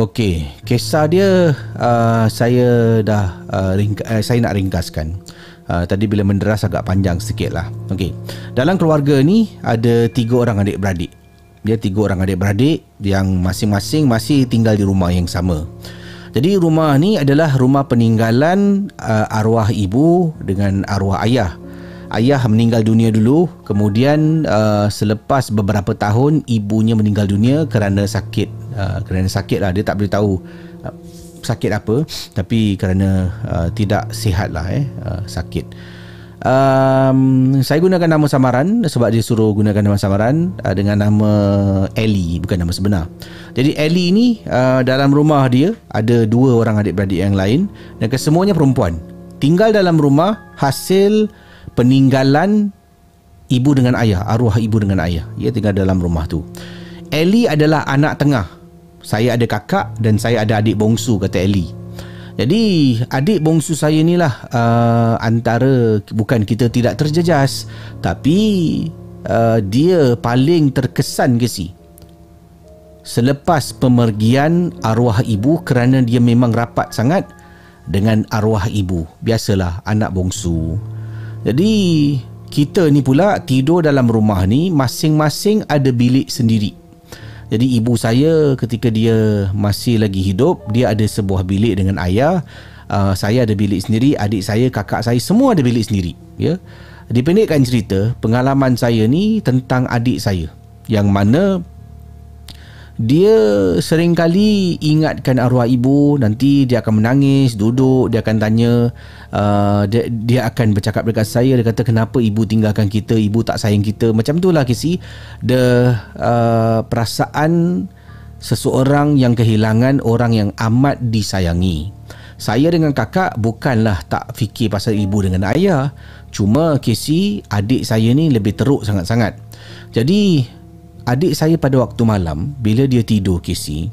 Okey, kisah dia uh, saya dah uh, ringka, uh, saya nak ringkaskan. Uh, tadi bila menderas agak panjang sikit lah. Okey, dalam keluarga ni ada tiga orang adik-beradik. Dia tiga orang adik-beradik yang masing-masing masih tinggal di rumah yang sama. Jadi rumah ni adalah rumah peninggalan uh, arwah ibu dengan arwah ayah. Ayah meninggal dunia dulu, kemudian uh, selepas beberapa tahun ibunya meninggal dunia kerana sakit. Uh, kerana sakit lah dia tak boleh tahu uh, sakit apa tapi kerana uh, tidak sihat lah eh uh, sakit. Um, saya gunakan nama samaran sebab dia suruh gunakan nama samaran uh, dengan nama Ellie bukan nama sebenar. Jadi Ellie ni uh, dalam rumah dia ada dua orang adik-beradik yang lain dan kesemuanya perempuan. Tinggal dalam rumah hasil peninggalan ibu dengan ayah arwah ibu dengan ayah ia tinggal dalam rumah tu Ellie adalah anak tengah saya ada kakak dan saya ada adik bongsu kata Ellie. Jadi adik bongsu saya ni lah uh, antara bukan kita tidak terjejas tapi uh, dia paling terkesan ke si. Selepas pemergian arwah ibu kerana dia memang rapat sangat dengan arwah ibu. Biasalah anak bongsu. Jadi kita ni pula tidur dalam rumah ni masing-masing ada bilik sendiri. Jadi ibu saya ketika dia masih lagi hidup, dia ada sebuah bilik dengan ayah. Uh, saya ada bilik sendiri, adik saya, kakak saya semua ada bilik sendiri, ya. Dipendekkan cerita, pengalaman saya ni tentang adik saya yang mana dia sering kali ingatkan arwah ibu nanti dia akan menangis duduk dia akan tanya uh, dia, dia akan bercakap dekat saya dia kata kenapa ibu tinggalkan kita? Ibu tak sayang kita? Macam tu lah kisi the uh, perasaan seseorang yang kehilangan orang yang amat disayangi. Saya dengan kakak bukanlah tak fikir pasal ibu dengan ayah. Cuma kisi adik saya ni lebih teruk sangat-sangat. Jadi adik saya pada waktu malam bila dia tidur Casey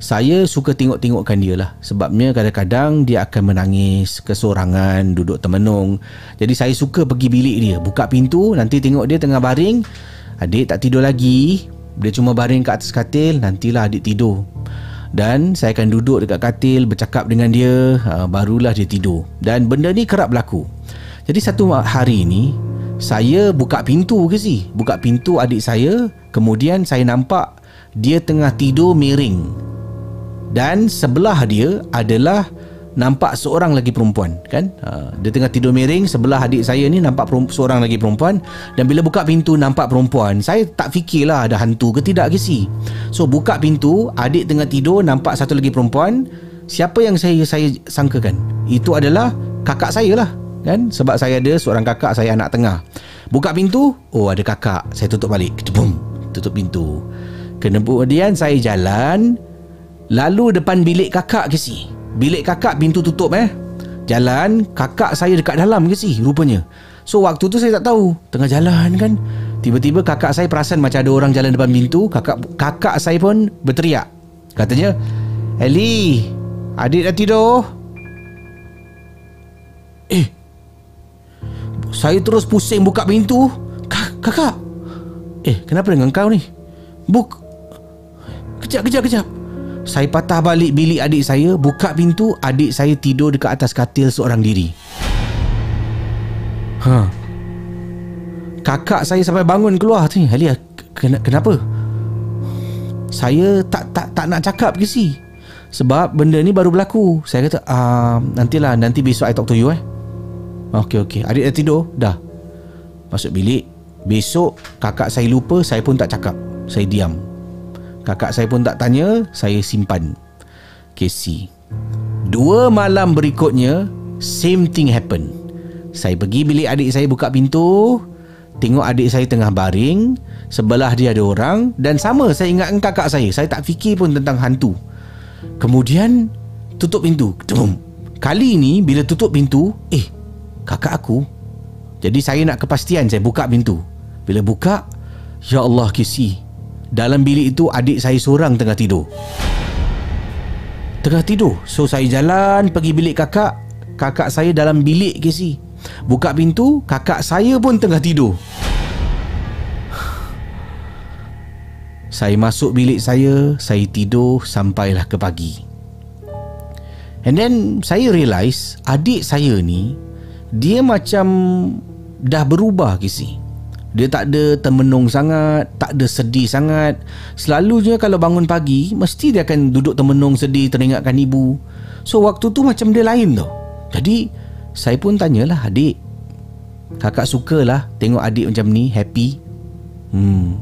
saya suka tengok-tengokkan dia lah. Sebabnya kadang-kadang dia akan menangis kesorangan duduk termenung. Jadi saya suka pergi bilik dia. Buka pintu nanti tengok dia tengah baring. Adik tak tidur lagi. Dia cuma baring kat atas katil nantilah adik tidur. Dan saya akan duduk dekat katil bercakap dengan dia. Ha, barulah dia tidur. Dan benda ni kerap berlaku. Jadi satu hari ni saya buka pintu ke si buka pintu adik saya kemudian saya nampak dia tengah tidur miring. Dan sebelah dia adalah nampak seorang lagi perempuan kan? Ha, dia tengah tidur miring sebelah adik saya ni nampak seorang lagi perempuan. Dan bila buka pintu nampak perempuan. Saya tak fikirlah ada hantu ke tidak ke si. So buka pintu adik tengah tidur nampak satu lagi perempuan. Siapa yang saya saya sangkakan? Itu adalah kakak saya lah kan? Sebab saya ada seorang kakak saya anak tengah. Buka pintu oh ada kakak. Saya tutup balik. Boom tutup pintu. Kemudian saya jalan lalu depan bilik kakak ke si? Bilik kakak pintu tutup eh? Jalan kakak saya dekat dalam ke si rupanya? So waktu tu saya tak tahu. Tengah jalan kan? Tiba-tiba kakak saya perasan macam ada orang jalan depan pintu kakak kakak saya pun berteriak. Katanya Eli adik dah tidur. Eh saya terus pusing buka pintu. Kakak Eh kenapa dengan kau ni? Buk. Kejap kejap kejap. Saya patah balik bilik adik saya Buka pintu Adik saya tidur dekat atas katil seorang diri. Ha. Kakak saya sampai bangun keluar tu Halia ken- Kenapa? Saya tak tak tak nak cakap ke si? Sebab benda ni baru berlaku. Saya kata uh, Nantilah Nanti besok I talk to you eh. Okey okey. Adik dah tidur? Dah. Masuk bilik. Besok kakak saya lupa, saya pun tak cakap. Saya diam. Kakak saya pun tak tanya, saya simpan. Casey. Dua malam berikutnya, same thing happen. Saya pergi bilik adik saya buka pintu, tengok adik saya tengah baring, sebelah dia ada orang dan sama saya ingatkan kakak saya. Saya tak fikir pun tentang hantu. Kemudian tutup pintu. Kali ini bila tutup pintu, eh kakak aku jadi saya nak kepastian saya buka pintu bila buka ya Allah kisi. Dalam bilik itu adik saya seorang tengah tidur. Tengah tidur. So saya jalan pergi bilik kakak. Kakak saya dalam bilik kisi. Buka pintu kakak saya pun tengah tidur. Saya masuk bilik saya saya tidur sampailah ke pagi. And then saya realise adik saya ni dia macam dah berubah kisi. Dia tak ada termenung sangat, tak ada sedih sangat. Selalunya kalau bangun pagi, mesti dia akan duduk termenung sedih teringatkan ibu. So waktu tu macam dia lain tau. Jadi saya pun tanyalah adik. Kakak sukalah tengok adik macam ni, happy. Hmm.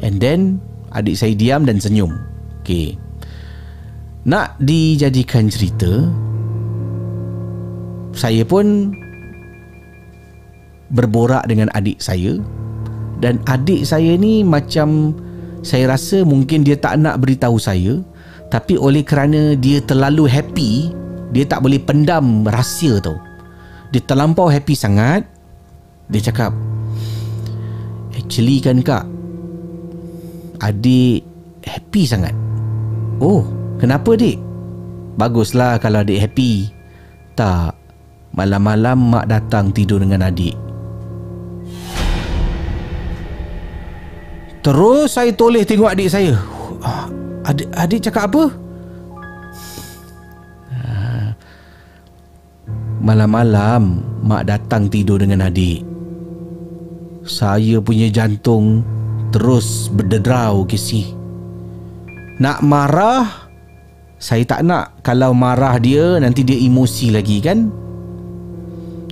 And then adik saya diam dan senyum. Okay. Nak dijadikan cerita, saya pun berborak dengan adik saya. Dan adik saya ni macam saya rasa mungkin dia tak nak beritahu saya. Tapi oleh kerana dia terlalu happy dia tak boleh pendam rahsia tau. Dia terlampau happy sangat. Dia cakap actually kan kak adik happy sangat. Oh kenapa dik baguslah kalau adik happy. Tak Malam-malam mak datang tidur dengan adik Terus saya toleh tengok adik saya. Adik, adik cakap apa? Malam-malam mak datang tidur dengan adik. Saya punya jantung terus berdedrau kisi. Nak marah Saya tak nak. Kalau marah dia nanti dia emosi lagi kan?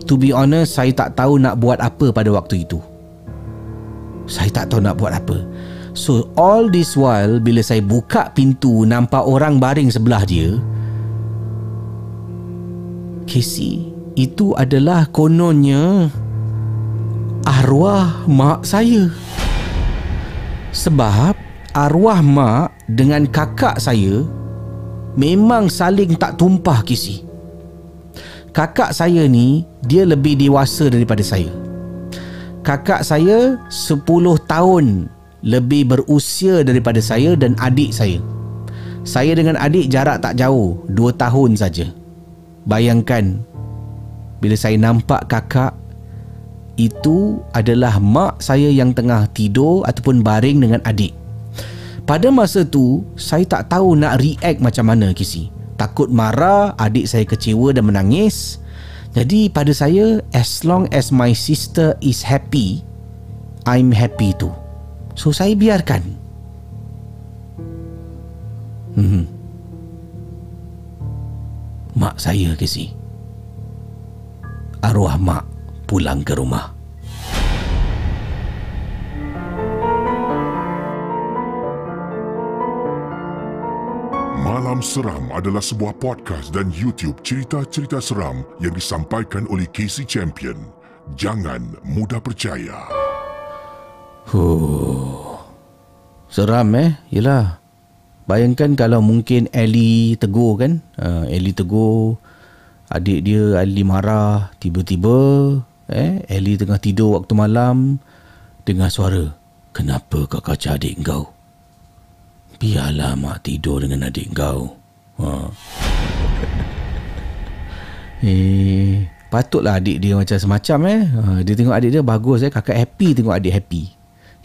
To be honest, saya tak tahu nak buat apa pada waktu itu. Saya tak tahu nak buat apa. So all this while bila saya buka pintu nampak orang baring sebelah dia, Casey, itu adalah kononnya arwah mak saya. Sebab arwah mak dengan kakak saya memang saling tak tumpah kisi. Kakak saya ni dia lebih dewasa daripada saya. Kakak saya 10 tahun lebih berusia daripada saya dan adik saya. Saya dengan adik jarak tak jauh, 2 tahun saja. Bayangkan bila saya nampak kakak itu adalah mak saya yang tengah tidur ataupun baring dengan adik. Pada masa tu, saya tak tahu nak react macam mana Kisi. Takut marah, adik saya kecewa dan menangis. Jadi pada saya, as long as my sister is happy, I'm happy too. So saya biarkan. Hmm. Mak saya Kisi. Arwah mak pulang ke rumah. Malam Seram adalah sebuah podcast dan YouTube cerita-cerita seram yang disampaikan oleh Casey Champion. Jangan mudah percaya. Huh. Seram eh Yelah Bayangkan kalau mungkin Ellie tegur kan uh, Ellie tegur Adik dia Ellie marah Tiba-tiba eh Ellie tengah tidur waktu malam Dengar suara Kenapa kau kacau adik kau Biarlah mak tidur dengan adik kau. Ha. Eh Patutlah adik dia macam semacam eh. Ha, Dia tengok adik dia bagus eh. Kakak happy tengok adik happy.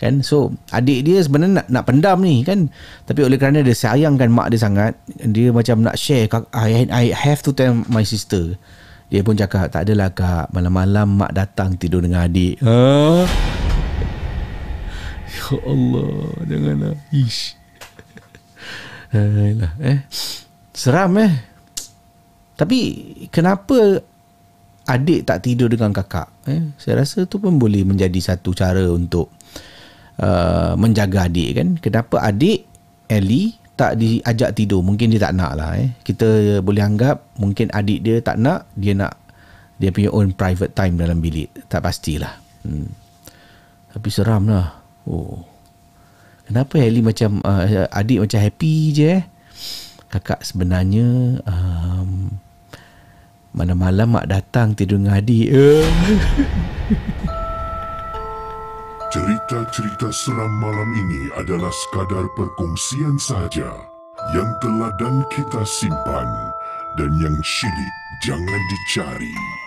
Kan? So adik dia sebenarnya nak, nak pendam ni kan? Tapi oleh kerana dia sayangkan mak dia sangat dia macam nak share I, I have to tell my sister. Dia pun cakap tak adalah kak. Malam-malam mak datang tidur dengan adik. Ha? ya Allah janganlah. Ish Ayolah, eh. Seram eh. Tapi kenapa adik tak tidur dengan kakak eh? Saya rasa tu pun boleh menjadi satu cara untuk uh, menjaga adik kan? Kenapa adik Ellie tak diajak tidur? Mungkin dia tak nak lah eh. Kita boleh anggap mungkin adik dia tak nak dia nak dia punya own private time dalam bilik. Tak pastilah. Hmm. tapi seram lah. Oh kenapa Ellie macam uh, adik macam happy je eh kakak sebenarnya um, mana malam mak datang tidur dengan adik Cerita-cerita seram malam ini adalah sekadar perkongsian sahaja yang telah dan kita simpan dan yang syilid jangan dicari.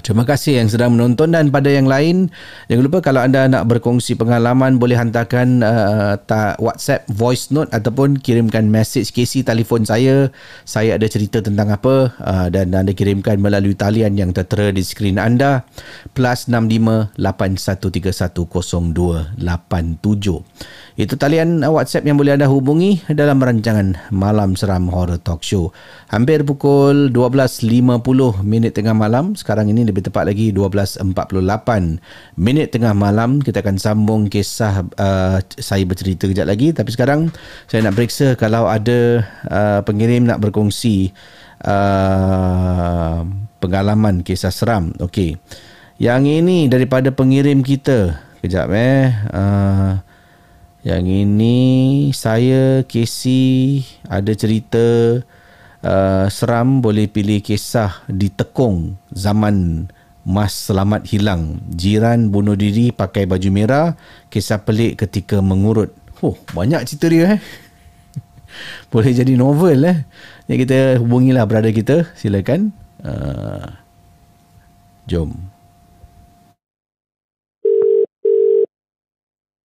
Terima kasih yang sedang menonton dan pada yang lain jangan lupa kalau anda nak berkongsi pengalaman boleh hantarkan uh, WhatsApp voice note ataupun kirimkan message KC telefon saya. Saya ada cerita tentang apa uh, dan anda kirimkan melalui talian yang tertera di skrin anda plus 65 81310287 itu talian WhatsApp yang boleh anda hubungi dalam rancangan Malam Seram Horror Talk Show. Hampir pukul 12.50 minit tengah malam. Sekarang ini lebih tepat lagi 12.48 minit tengah malam. Kita akan sambung kisah uh, saya bercerita kejap lagi. Tapi sekarang saya nak periksa kalau ada uh, pengirim nak berkongsi uh, pengalaman kisah seram. Okey. Yang ini daripada pengirim kita. Kejap eh. Uh, yang ini saya Casey ada cerita uh, seram boleh pilih kisah di Tekong zaman Mas Selamat hilang. Jiran bunuh diri pakai baju merah. Kisah pelik ketika mengurut. Oh, banyak cerita dia eh. boleh jadi novel eh. Jadi kita hubungilah brother kita. Silakan. Uh, jom.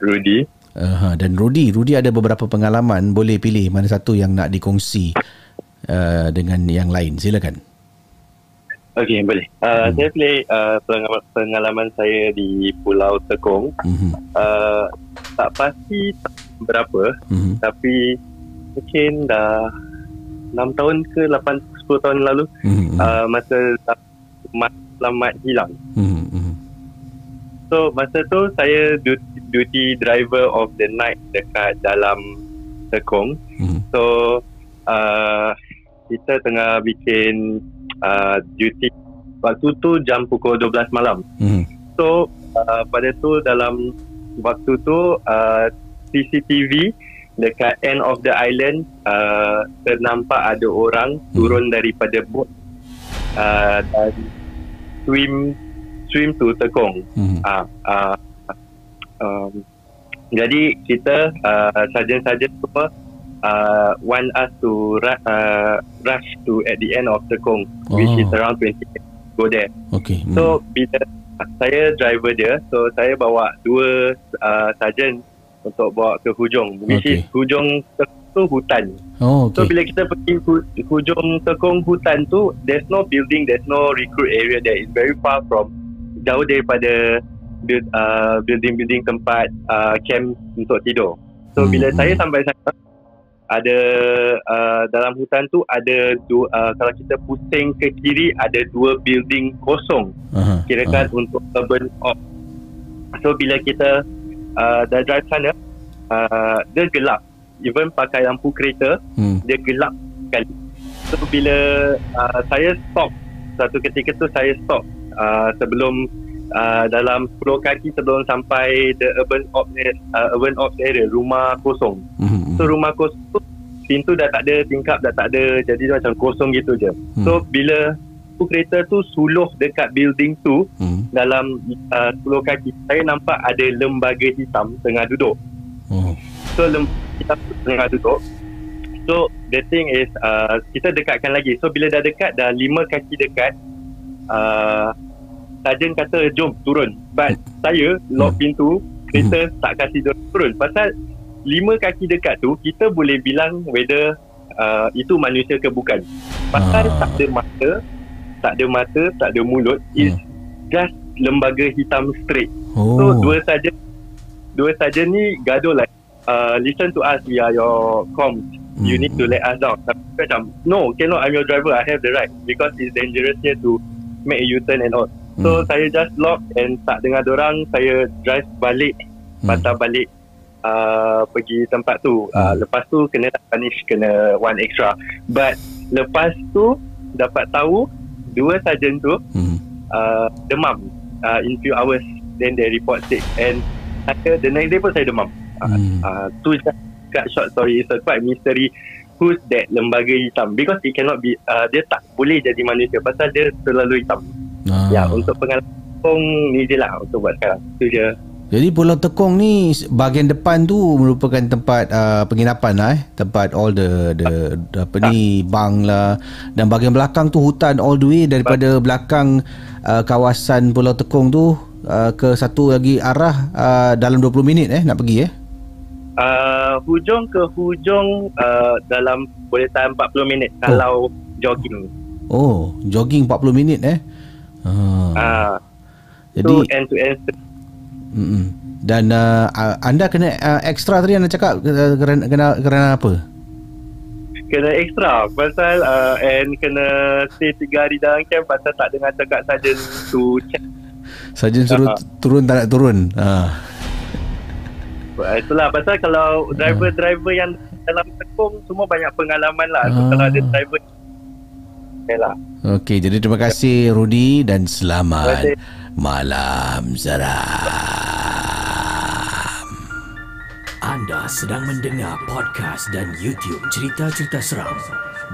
Rudy. Uh, dan Rudy, Rudy ada beberapa pengalaman. Boleh pilih mana satu yang nak dikongsi uh, dengan yang lain. Silakan. Okey, boleh. Uh, hmm. Saya pilih uh, pengalaman, pengalaman saya di Pulau Tekong. Hmm. Uh, tak pasti berapa, hmm. tapi mungkin dah 6 tahun ke 8 10 tahun lalu hmm. uh, masa Mas Selamat hilang. Hmm. So masa tu saya duty, duty driver of the night dekat dalam Tekong. Hmm. So uh, kita tengah bikin uh, duty waktu tu jam pukul 12 malam. Hmm. So uh, pada tu dalam waktu tu uh, CCTV dekat end of the island uh, ternampak ada orang hmm. turun daripada boat uh, dan swim swim to Tekong. Hmm. Uh, uh, um, jadi kita uh, sajen-sajen semua uh, want us to ru- uh, rush to at the end of Tekong, oh. which is around 20 go there. Okay. Hmm. So bila saya driver dia, so saya bawa dua uh, sajen untuk bawa ke hujung, which okay. is hujung tu hutan. Oh, okay. So bila kita pergi hu- hujung tekong hutan tu, there's no building, there's no recruit area there. It's very far from jauh daripada build, uh, building-building tempat uh, camp untuk tidur. So hmm. bila saya sampai sana, ada uh, dalam hutan tu ada dua, uh, kalau kita pusing ke kiri ada dua building kosong. Uh-huh. Kirakan uh-huh. untuk urban op. So bila kita uh, dah drive sana, uh, dia gelap even pakai lampu kereta hmm. dia gelap sekali so bila uh, saya stop satu ketika tu saya stop uh, sebelum uh, dalam 10 kaki sebelum sampai the urban ops uh, urban ops area rumah kosong hmm. so rumah kosong tu pintu dah tak ada tingkap dah tak ada jadi macam kosong gitu je hmm. so bila lampu kereta tu suluh dekat building tu hmm. dalam uh, 10 kaki saya nampak ada lembaga hitam tengah duduk oh. so lembaga kita tengah duduk so the thing is uh, kita dekatkan lagi so bila dah dekat dah lima kaki dekat uh, Sarjan kata jom turun but saya lock hmm. pintu kereta hmm. tak kasih dia turun pasal lima kaki dekat tu kita boleh bilang whether uh, itu manusia ke bukan pasal ah. tak ada mata tak ada mata tak ada mulut hmm. is just lembaga hitam straight oh. so dua saja dua saja ni gaduh lah uh, listen to us we are your comms you need to let us down. Tapi macam, no, cannot, I'm your driver, I have the right. Because it's dangerous here to make a U-turn and all. So, saya just lock and tak dengar orang saya drive balik, patah balik uh, pergi tempat tu. Uh, lepas tu, kena punish, kena one extra. But, lepas tu, dapat tahu, dua sarjan tu, uh, demam uh, in few hours. Then they report sick. And saya, the next day pun saya demam. Uh, uh, tu just cut short story. It's a quite mystery who's that lembaga hitam. Because it cannot be, uh, dia tak boleh jadi manusia. Pasal dia terlalu hitam. Ah. Ya, untuk pengalaman Tekong ni je lah untuk buat sekarang. Itu je. Jadi Pulau Tekong ni bahagian depan tu merupakan tempat uh, penginapan lah eh. Tempat all the the, the apa ni bang lah dan bahagian belakang tu hutan all the way daripada belakang uh, kawasan Pulau Tekong tu uh, ke satu lagi arah uh, dalam 20 minit eh nak pergi eh. Uh, hujung ke hujung uh, dalam boleh tahan 40 minit oh. kalau jogging. Oh, jogging 40 minit eh. Ah. Uh, Jadi so end to end mm-mm. dan uh, uh, anda kena uh, extra tadi anda cakap uh, kerana kerana, kerana apa? kena extra pasal uh, and kena stay 3 hari dalam camp pasal tak dengar cakap sarjan to check. Sarjan suruh Ah. turun tak nak turun. Ha. Uh, itulah pasal kalau driver-driver yang dalam tekung semua banyak pengalaman lah. So Ah. kalau ada driver Okay lah. Okey, jadi terima kasih Rudi dan selamat kasih. malam seram. Anda sedang mendengar podcast dan YouTube cerita-cerita seram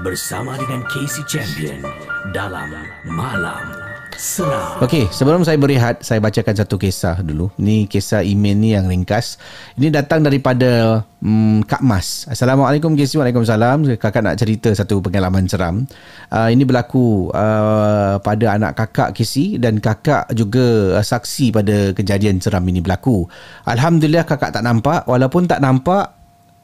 bersama dengan Casey Champion dalam Malam Seram. Okey, sebelum saya berehat, saya bacakan satu kisah dulu. Ni kisah email ni yang ringkas. Ini datang daripada um, Kak Mas. Assalamualaikum Casey. Waalaikumsalam. Kakak nak cerita satu pengalaman seram. Uh, ini berlaku uh, pada anak kakak Casey dan kakak juga uh, saksi pada kejadian seram ini berlaku. Alhamdulillah kakak tak nampak. Walaupun tak nampak,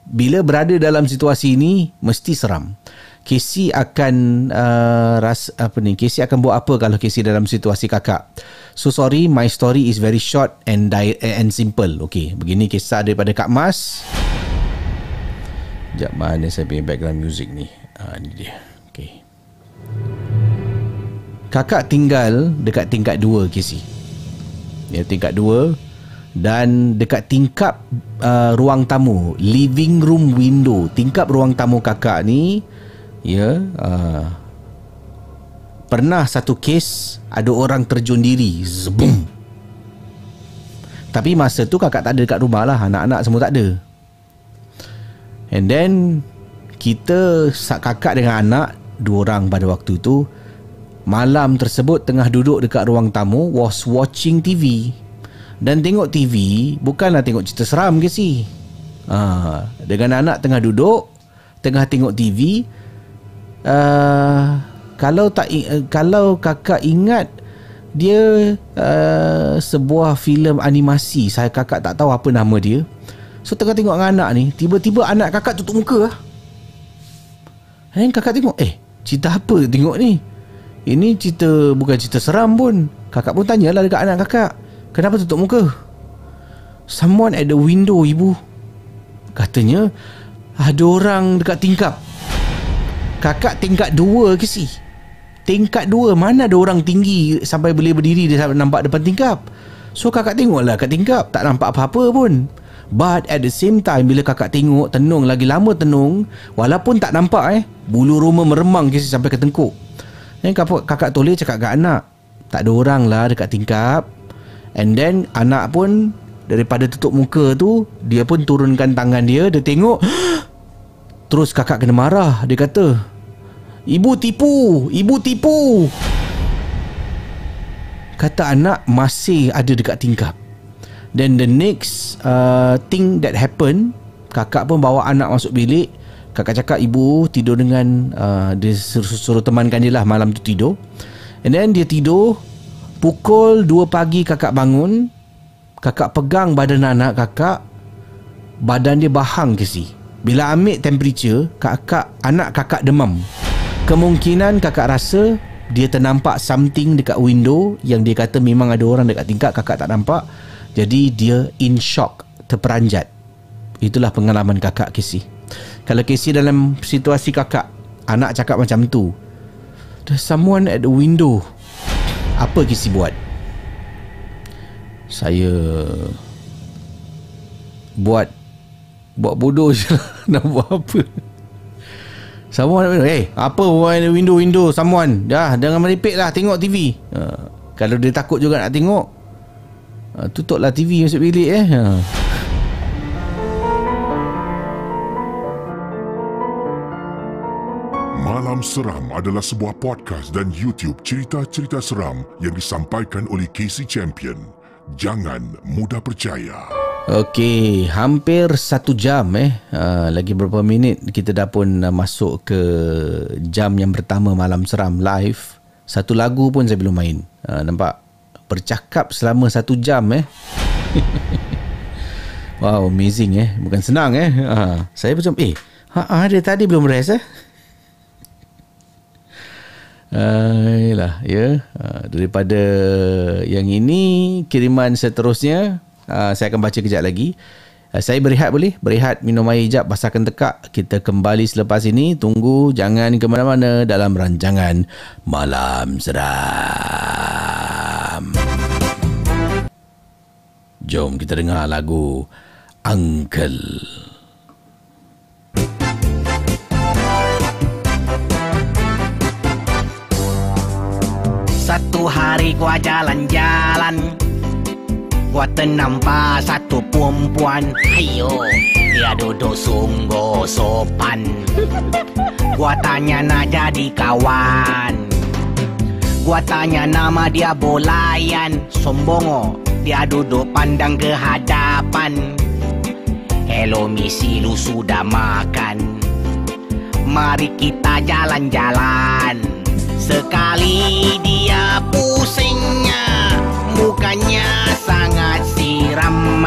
bila berada dalam situasi ini mesti seram. Casey akan uh, ras apa ni? Casey akan buat apa kalau Casey dalam situasi kakak? So sorry, my story is very short and di- and simple. Okay, begini kisah daripada Kak Mas. Sekejap, mana saya punya background music ni? Ah, ni dia. Okay. Kakak tinggal dekat tingkat 2 Casey. Ya, tingkat 2 dan dekat tingkap uh, ruang tamu, living room window, tingkap ruang tamu kakak ni ya uh, pernah satu kes ada orang terjun diri zebum tapi masa tu kakak tak ada dekat rumah lah anak-anak semua tak ada. And then kita kakak dengan anak dua orang pada waktu tu malam tersebut tengah duduk dekat ruang tamu was watching TV dan tengok TV bukanlah tengok cerita seram ke si? Ha, dengan anak tengah duduk tengah tengok TV uh, kalau tak uh, kalau kakak ingat dia uh, sebuah filem animasi saya kakak tak tahu apa nama dia. So tengah tengok dengan anak ni tiba-tiba anak kakak tutup muka lah. Dan kakak tengok eh cerita apa tengok ni? Ini cerita bukan cerita seram pun. Kakak pun tanyalah dekat anak kakak kenapa tutup muka? Someone at the window ibu. Katanya ada orang dekat tingkap. Kakak tingkat dua ke si? Tingkat dua Mana ada orang tinggi Sampai boleh berdiri Dia nampak depan tingkap? So kakak tengoklah kat tingkap Tak nampak apa-apa pun. But at the same time Bila kakak tengok Tenung lagi lama tenung Walaupun tak nampak eh Bulu roma meremang si Sampai ke tengkuk Dan kakak, kakak toleh cakap kat anak Tak ada orang lah dekat tingkap And then Anak pun Daripada tutup muka tu Dia pun turunkan tangan dia Dia tengok Terus kakak kena marah. Dia kata Ibu tipu Ibu tipu. Kata anak Masih ada dekat tingkap. Then the next uh, Thing that happen Kakak pun bawa anak masuk bilik. Kakak cakap ibu tidur dengan uh, Dia suruh, suruh temankan dia lah Malam tu tidur. And then dia tidur Pukul 2 pagi kakak bangun Kakak pegang badan anak kakak Badan dia bahang ke si? Bila ambil temperature Kakak Anak kakak demam. Kemungkinan kakak rasa Dia ternampak something dekat window Yang dia kata memang ada orang dekat tingkat Kakak tak nampak. Jadi dia in shock Terperanjat. Itulah pengalaman kakak Casey. Kalau Casey dalam situasi kakak Anak cakap macam tu There's someone at the window Apa Casey buat? Saya Buat Buat bodoh je lah Nak buat apa. Someone Eh hey, apa window window? Someone Dah jangan meripik lah. Tengok TV uh, Kalau dia takut juga nak tengok uh, Tutuplah TV masuk bilik eh. Uh. Malam Seram adalah sebuah podcast dan YouTube cerita-cerita seram yang disampaikan oleh Casey Champion. Jangan mudah percaya. Okey, hampir satu jam eh. Uh, lagi berapa minit kita dah pun uh, masuk ke jam yang pertama Malam Seram live. Satu lagu pun saya belum main. Uh, nampak? Bercakap selama satu jam eh. wow, amazing eh. Bukan senang eh. Uh, saya macam, eh, ha, ada tadi belum rest eh. Ayolah, ya. Uh, daripada yang ini, kiriman seterusnya, uh, saya akan baca kejap lagi. Saya berehat boleh? Berehat, minum air hijab, basahkan tekak. Kita kembali selepas ini. Tunggu, jangan ke mana-mana dalam rancangan Malam Seram. Jom kita dengar lagu Uncle. Satu hari gua jalan-jalan. Gua ternampak satu perempuan. Ayo Dia duduk sungguh sopan. Gua tanya nak jadi kawan. Gua tanya nama dia Bolayan. Sombongo Dia duduk pandang ke hadapan. Hello misi lu sudah makan. Mari kita jalan-jalan Sekali dia pusingnya Mukanya sangat siram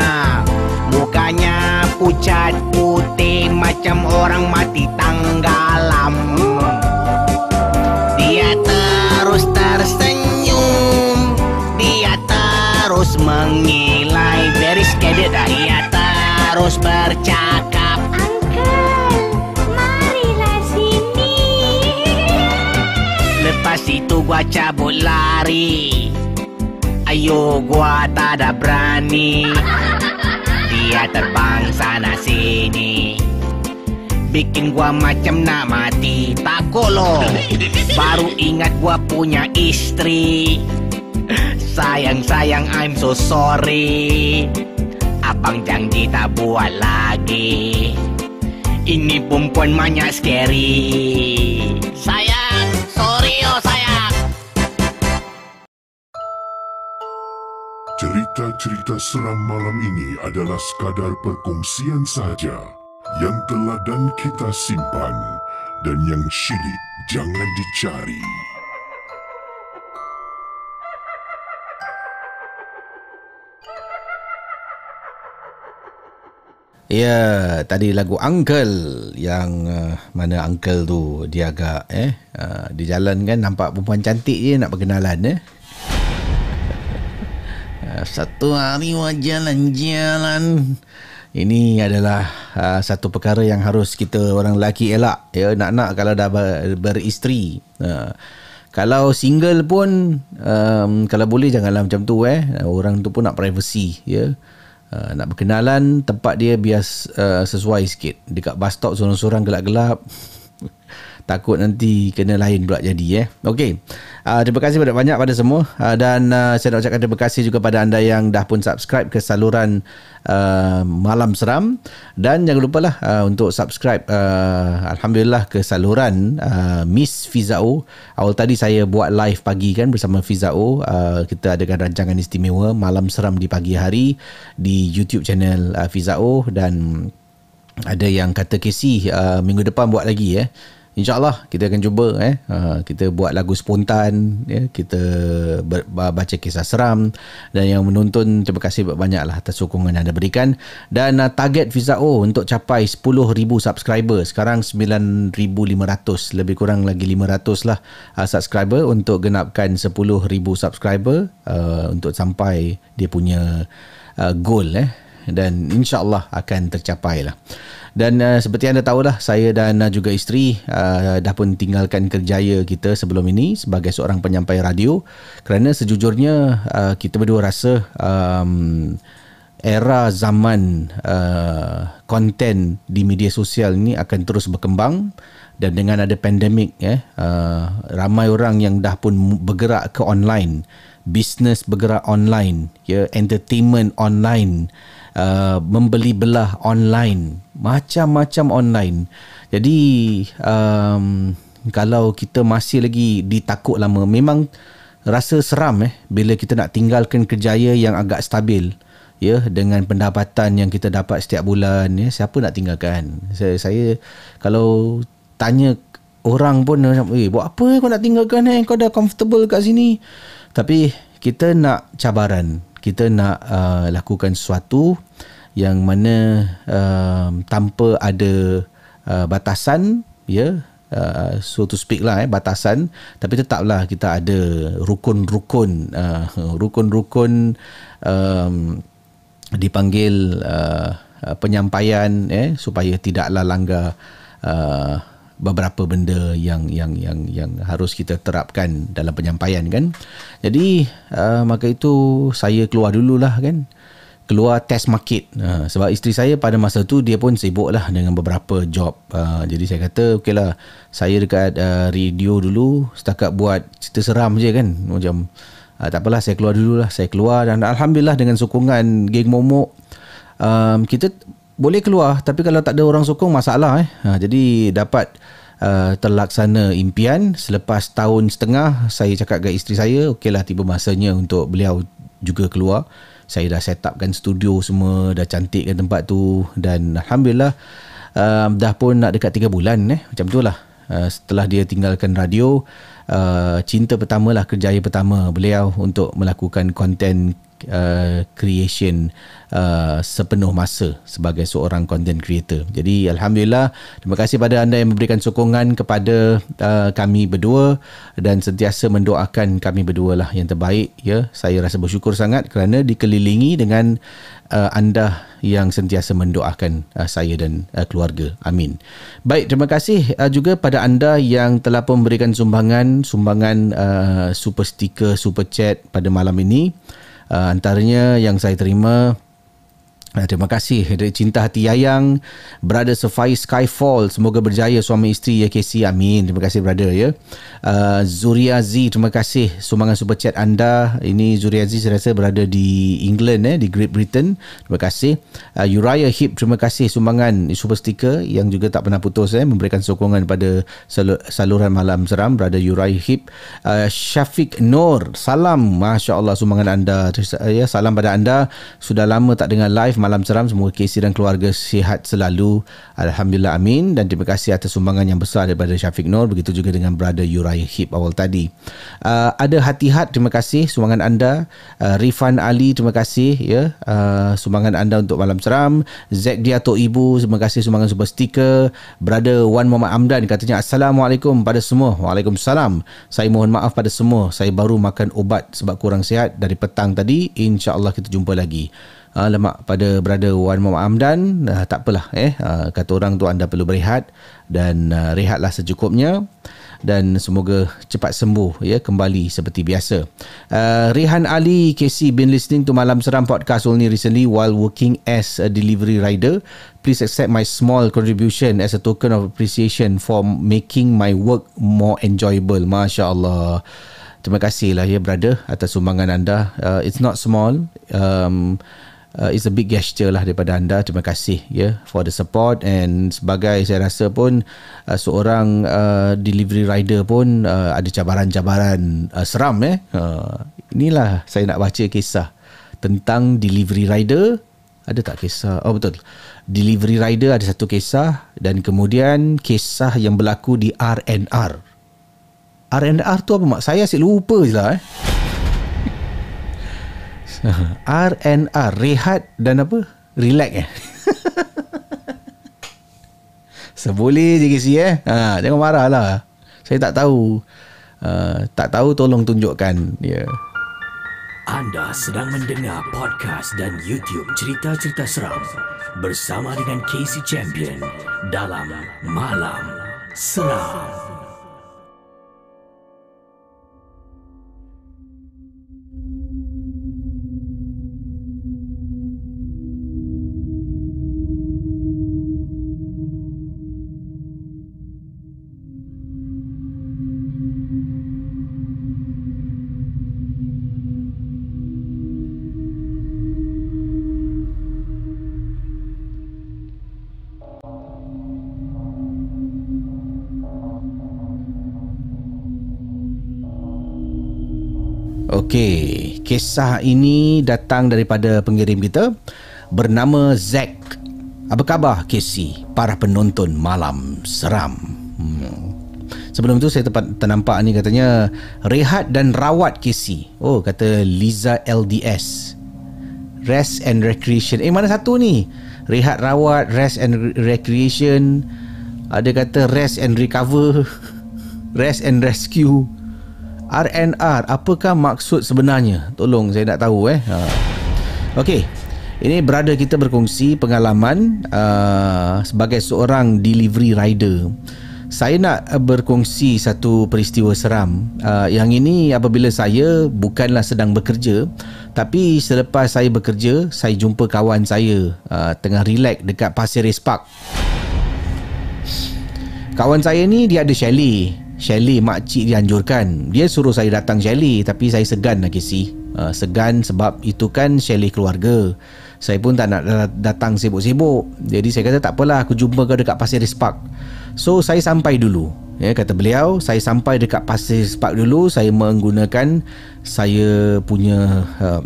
Mukanya pucat putih Macam orang mati tanggalam. Dia terus tersenyum Dia terus mengilai. Very scared Dia terus bercakap itu gua cabut lari. Ayo gua tak ada berani. Dia terbang sana sini. Bikin gua macam nak mati. Takut lo. Baru ingat gua punya istri. Sayang sayang I'm so sorry. Abang janji tak buat lagi. Ini perempuan banyak scary Cerita-cerita seram malam ini adalah sekadar perkongsian saja yang telah dan kita simpan dan yang syilid jangan dicari. Ya, tadi lagu Uncle yang uh, mana Uncle tu dia agak eh uh, di jalan kan nampak perempuan cantik je nak berkenalan eh. Satu hari jalan-jalan. Ini adalah uh, satu perkara yang harus kita orang lelaki elak ya nak-nak kalau dah ber, beristeri. Uh, kalau single pun um, kalau boleh janganlah macam tu eh. Orang tu pun nak privacy ya. Uh, nak berkenalan tempat dia biar uh, sesuai sikit dekat bus stop sorang-sorang gelap-gelap takut nanti kena lain pula jadi eh. Okey. Uh, terima kasih banyak-banyak pada semua. Uh, dan uh, saya nak ucapkan terima kasih juga pada anda yang dah pun subscribe ke saluran uh, malam seram. Dan jangan lupa lah uh, untuk subscribe uh, alhamdulillah ke saluran uh, Miss Fizao awal tadi saya buat live pagi kan bersama Fizao uh, kita adakan rancangan istimewa malam seram di pagi hari di YouTube channel uh, Fizao dan ada yang kata Casey uh, minggu depan buat lagi eh InsyaAllah kita akan cuba eh. Uh, kita buat lagu spontan ya. Kita ber, baca kisah seram dan yang menonton terima kasih banyak-banyaklah atas sokongan yang anda berikan. Dan uh, target Fizao untuk capai 10,000 subscriber. Sekarang 9,500 lebih kurang lagi 500 lah uh, subscriber untuk genapkan 10,000 subscriber uh, untuk sampai dia punya uh, goal eh dan insyaallah akan tercapai lah. Dan uh, seperti anda tahulah saya dan uh, juga isteri uh, dah pun tinggalkan kerjaya kita sebelum ini sebagai seorang penyampai radio kerana sejujurnya uh, kita berdua rasa um, era zaman uh, konten di media sosial ini akan terus berkembang dan dengan ada pandemik ya uh, ramai orang yang dah pun bergerak ke online bisnes bergerak online ya entertainment online uh, membeli belah online. Macam-macam online. Jadi um, kalau kita masih lagi ditakut lama memang rasa seram eh bila kita nak tinggalkan kerjaya yang agak stabil ya dengan pendapatan yang kita dapat setiap bulan ya. Siapa nak tinggalkan? Saya, saya kalau tanya orang pun eh buat apa kau nak tinggalkan eh? Kau dah comfortable kat sini. Tapi kita nak cabaran kita nak uh, lakukan sesuatu yang mana uh, tanpa ada uh, batasan ya uh, so to speak lah eh batasan tapi tetaplah kita ada rukun-rukun uh, rukun-rukun um, dipanggil uh, penyampaian eh supaya tidaklah langgar uh, beberapa benda yang yang yang yang harus kita terapkan dalam penyampaian kan. Jadi uh, maka itu saya keluar dululah kan. Keluar test market uh, sebab isteri saya pada masa tu dia pun sibuk lah dengan beberapa job. Uh, jadi saya kata okeylah saya dekat uh, radio dulu setakat buat cerita seram je kan macam uh, tak apalah saya keluar dulu lah saya keluar dan alhamdulillah dengan sokongan geng momok um, kita boleh keluar tapi kalau tak ada orang sokong masalah eh. Ha, jadi dapat uh, terlaksana impian selepas tahun setengah saya cakap dengan isteri saya okeylah tiba masanya untuk beliau juga keluar. Saya dah set upkan studio semua dah cantikkan tempat tu dan alhamdulillah uh, dah pun nak dekat 3 bulan eh. Macam tu lah. Uh, setelah dia tinggalkan radio uh, cinta pertama lah kerjaya pertama beliau untuk melakukan konten uh, creation uh, sepenuh masa sebagai seorang content creator. Jadi alhamdulillah terima kasih pada anda yang memberikan sokongan kepada uh, kami berdua dan sentiasa mendoakan kami berdua lah yang terbaik ya. Saya rasa bersyukur sangat kerana dikelilingi dengan uh, anda yang sentiasa mendoakan uh, saya dan uh, keluarga. Amin. Baik, terima kasih uh, juga pada anda yang telah memberikan sumbangan sumbangan uh, super sticker, super chat pada malam ini. Uh, antaranya yang saya terima terima kasih. Dari cinta hati Yayang Brother Safai Skyfall. Semoga berjaya suami isteri ya KC Amin. Terima kasih brother ya. Uh, Zuria Z Terima kasih. Sumbangan super chat anda. Ini Zuria Z saya rasa berada di England eh, Di Great Britain. Terima kasih. Uh, Uriah Hip Terima kasih sumbangan super sticker Yang juga tak pernah putus eh, Memberikan sokongan pada saluran malam seram Brother Uriah Hip uh, Syafiq Nur Salam. Masya Allah sumbangan anda. Ya, Salam pada anda. Sudah lama tak dengar live malam seram. Semoga Casey dan keluarga sihat selalu. Alhamdulillah amin. Dan terima kasih atas sumbangan yang besar daripada Syafiq Nur. Begitu juga dengan brother Uriah Hip awal tadi. Uh, ada hati-hat terima kasih. Sumbangan anda. Uh, Rifan Ali terima kasih ya. Uh, sumbangan anda untuk malam seram. Zack Diato Ibu terima kasih sumbangan super stiker. Brother Wan Muhammad Amdan katanya Assalamualaikum pada semua. Waalaikumsalam. Saya mohon maaf pada semua. Saya baru makan ubat sebab kurang sihat dari petang tadi. insyaAllah kita jumpa lagi uh, lemak pada brother Wan Muhammad Amdan uh, tak apalah eh uh, kata orang tu anda perlu berehat dan uh, rehatlah secukupnya dan semoga cepat sembuh ya kembali seperti biasa. Uh, Rehan Ali KC been listening to Malam Seram podcast only recently while working as a delivery rider. Please accept my small contribution as a token of appreciation for making my work more enjoyable. Masya Allah. Terima kasih lah ya brother atas sumbangan anda. Uh, it's not small. Um, uh, it's a big gesture lah daripada anda. Terima kasih ya yeah, for the support. And sebagai saya rasa pun uh, seorang uh, delivery rider pun uh, ada cabaran-cabaran uh, seram eh. Uh, inilah saya nak baca kisah tentang delivery rider. Ada tak kisah? Oh betul. Delivery rider ada satu kisah dan kemudian kisah yang berlaku di RNR RNR tu apa mak? Saya asyik lupa je lah eh RNR Rehat dan apa? Relax eh? Seboleh je kisi eh? Ha, Jangan marah lah. Saya tak tahu. Uh, Tak tahu tolong tunjukkan Ya yeah. Anda sedang mendengar podcast dan YouTube cerita-cerita seram bersama dengan Casey Champion dalam Malam Seram. Okey, kisah ini datang daripada pengirim kita bernama Zack. Apa khabar Casey, para penonton malam seram? Hmm. Sebelum tu saya tempat ternampak ni katanya rehat dan rawat Casey. Oh, kata Liza LDS. Rest and recreation. Eh, mana satu ni? Rehat rawat, rest and recreation. Ada kata rest and recover. Rest and rescue. RNR apakah maksud sebenarnya? Tolong saya nak tahu eh. Ha. Okey ini brother kita berkongsi pengalaman uh, sebagai seorang delivery rider. Saya nak berkongsi satu peristiwa seram. Uh, yang ini apabila saya bukanlah sedang bekerja tapi selepas saya bekerja saya jumpa kawan saya uh, tengah relax dekat Pasir Ris Park. Kawan saya ni dia ada chalet chalet makcik dianjurkan dia suruh saya datang chalet tapi saya segan lah Casey uh, segan sebab itu kan chalet keluarga. Saya pun tak nak datang sibuk-sibuk. Jadi saya kata tak apalah aku jumpa kau dekat Pasir Ris Park. So saya sampai dulu. Ya kata beliau saya sampai dekat Pasir Ris Park dulu. Saya menggunakan saya punya uh,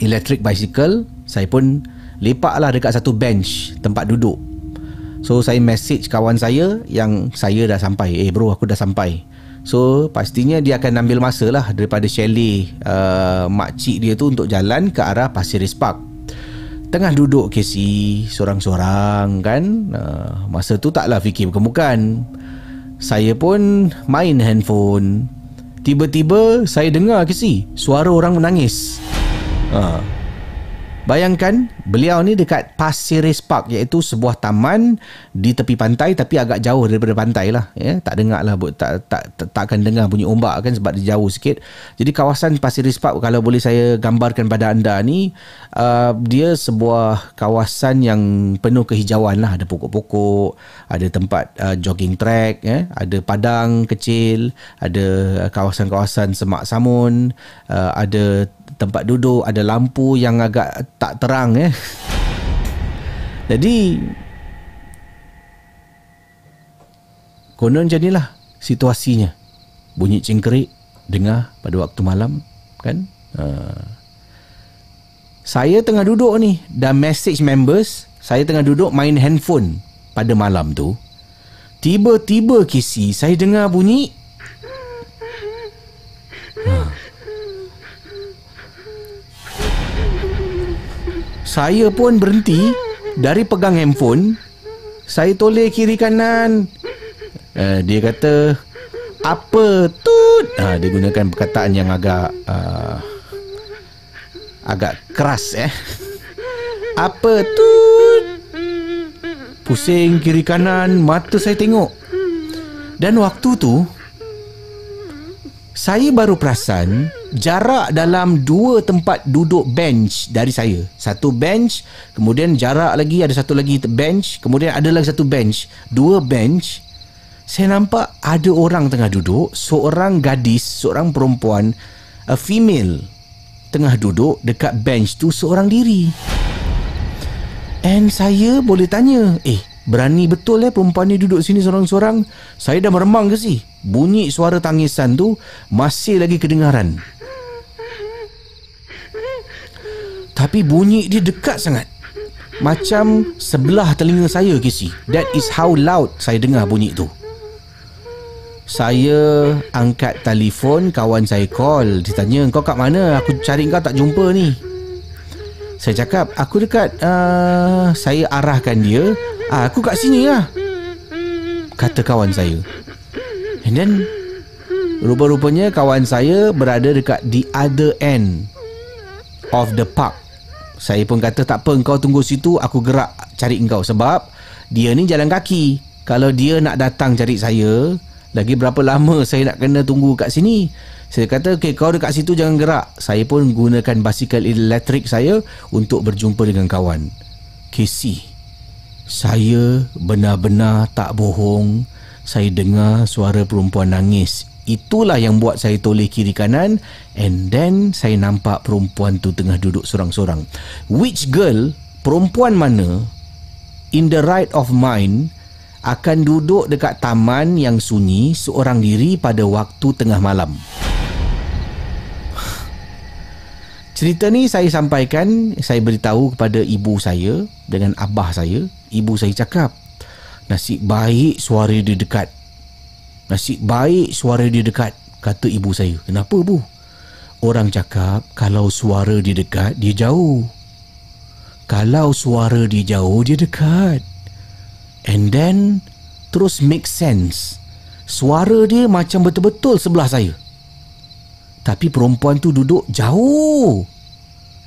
electric bicycle. Saya pun lepaklah dekat satu bench tempat duduk So saya message kawan saya yang saya dah sampai. Eh bro aku dah sampai. So pastinya dia akan ambil masa lah daripada chalet uh, makcik dia tu untuk jalan ke arah Pasir Ris Park. Tengah duduk Casey seorang-seorang kan. Uh, masa tu taklah fikir bukan-bukan. Saya pun main handphone. Tiba-tiba saya dengar Casey suara orang menangis. Uh, Bayangkan beliau ni dekat Pasir Ris Park iaitu sebuah taman di tepi pantai tapi agak jauh daripada pantai lah ya. Tak dengar lah tak, tak, tak, tak akan dengar bunyi ombak kan sebab dia jauh sikit. Jadi kawasan Pasir Ris Park kalau boleh saya gambarkan pada anda ni uh, dia sebuah kawasan yang penuh kehijauan lah. Ada pokok-pokok ada tempat uh, jogging track ya. Ada padang kecil ada kawasan-kawasan semak samun uh, ada tempat duduk ada lampu yang agak tak terang eh. Jadi konon inilah situasinya. Bunyi cingkerik dengar pada waktu malam kan? Uh. saya tengah duduk ni dan message members saya tengah duduk main handphone pada malam tu. Tiba-tiba kisi saya dengar bunyi Saya pun berhenti Dari pegang handphone. Saya toleh kiri kanan. Uh, Dia kata Apa tut? Uh, Dia gunakan perkataan yang agak uh, Agak keras eh. Apa tut? Pusing kiri kanan Mata saya tengok. Dan waktu tu Saya baru perasan jarak dalam dua tempat duduk bench dari saya. Satu bench, kemudian jarak lagi ada satu lagi bench, kemudian ada lagi satu bench. Dua bench. Saya nampak ada orang tengah duduk, seorang gadis, seorang perempuan, a female tengah duduk dekat bench tu seorang diri. And saya boleh tanya, eh berani betul eh perempuan ni duduk sini seorang-seorang? Saya dah meremang ke sih? Bunyi suara tangisan tu masih lagi kedengaran. Tapi bunyi dia dekat sangat. Macam sebelah telinga saya Casey That is how loud saya dengar bunyi tu. Saya angkat telefon Kawan saya call. Dia tanya kau kat mana? Aku cari kau tak jumpa ni. Saya cakap Aku dekat uh, Saya arahkan dia. Ah, Aku kat sini lah Kata kawan saya. And then Rupa-rupanya kawan saya berada dekat the other end of the park. Saya pun kata tak apa kau tunggu situ aku gerak cari engkau sebab dia ni jalan kaki. Kalau dia nak datang cari saya, lagi berapa lama saya nak kena tunggu kat sini? Saya kata, okay, kau dekat situ jangan gerak. Saya pun gunakan basikal elektrik saya untuk berjumpa dengan kawan. Casey, saya benar-benar tak bohong. Saya dengar suara perempuan nangis. Itulah yang buat saya toleh kiri kanan and then saya nampak perempuan tu tengah duduk sorang-sorang. Which girl, perempuan mana in the right of mind akan duduk dekat taman yang sunyi seorang diri pada waktu tengah malam. Cerita ni saya sampaikan, saya beritahu kepada ibu saya dengan abah saya. Ibu saya cakap, nasib baik suara dia dekat. Nasib baik suara dia dekat, kata ibu saya. Kenapa bu? Orang cakap kalau suara dia dekat, dia jauh. Kalau suara dia jauh, dia dekat. And then terus make sense. Suara dia macam betul-betul sebelah saya. Tapi perempuan tu duduk jauh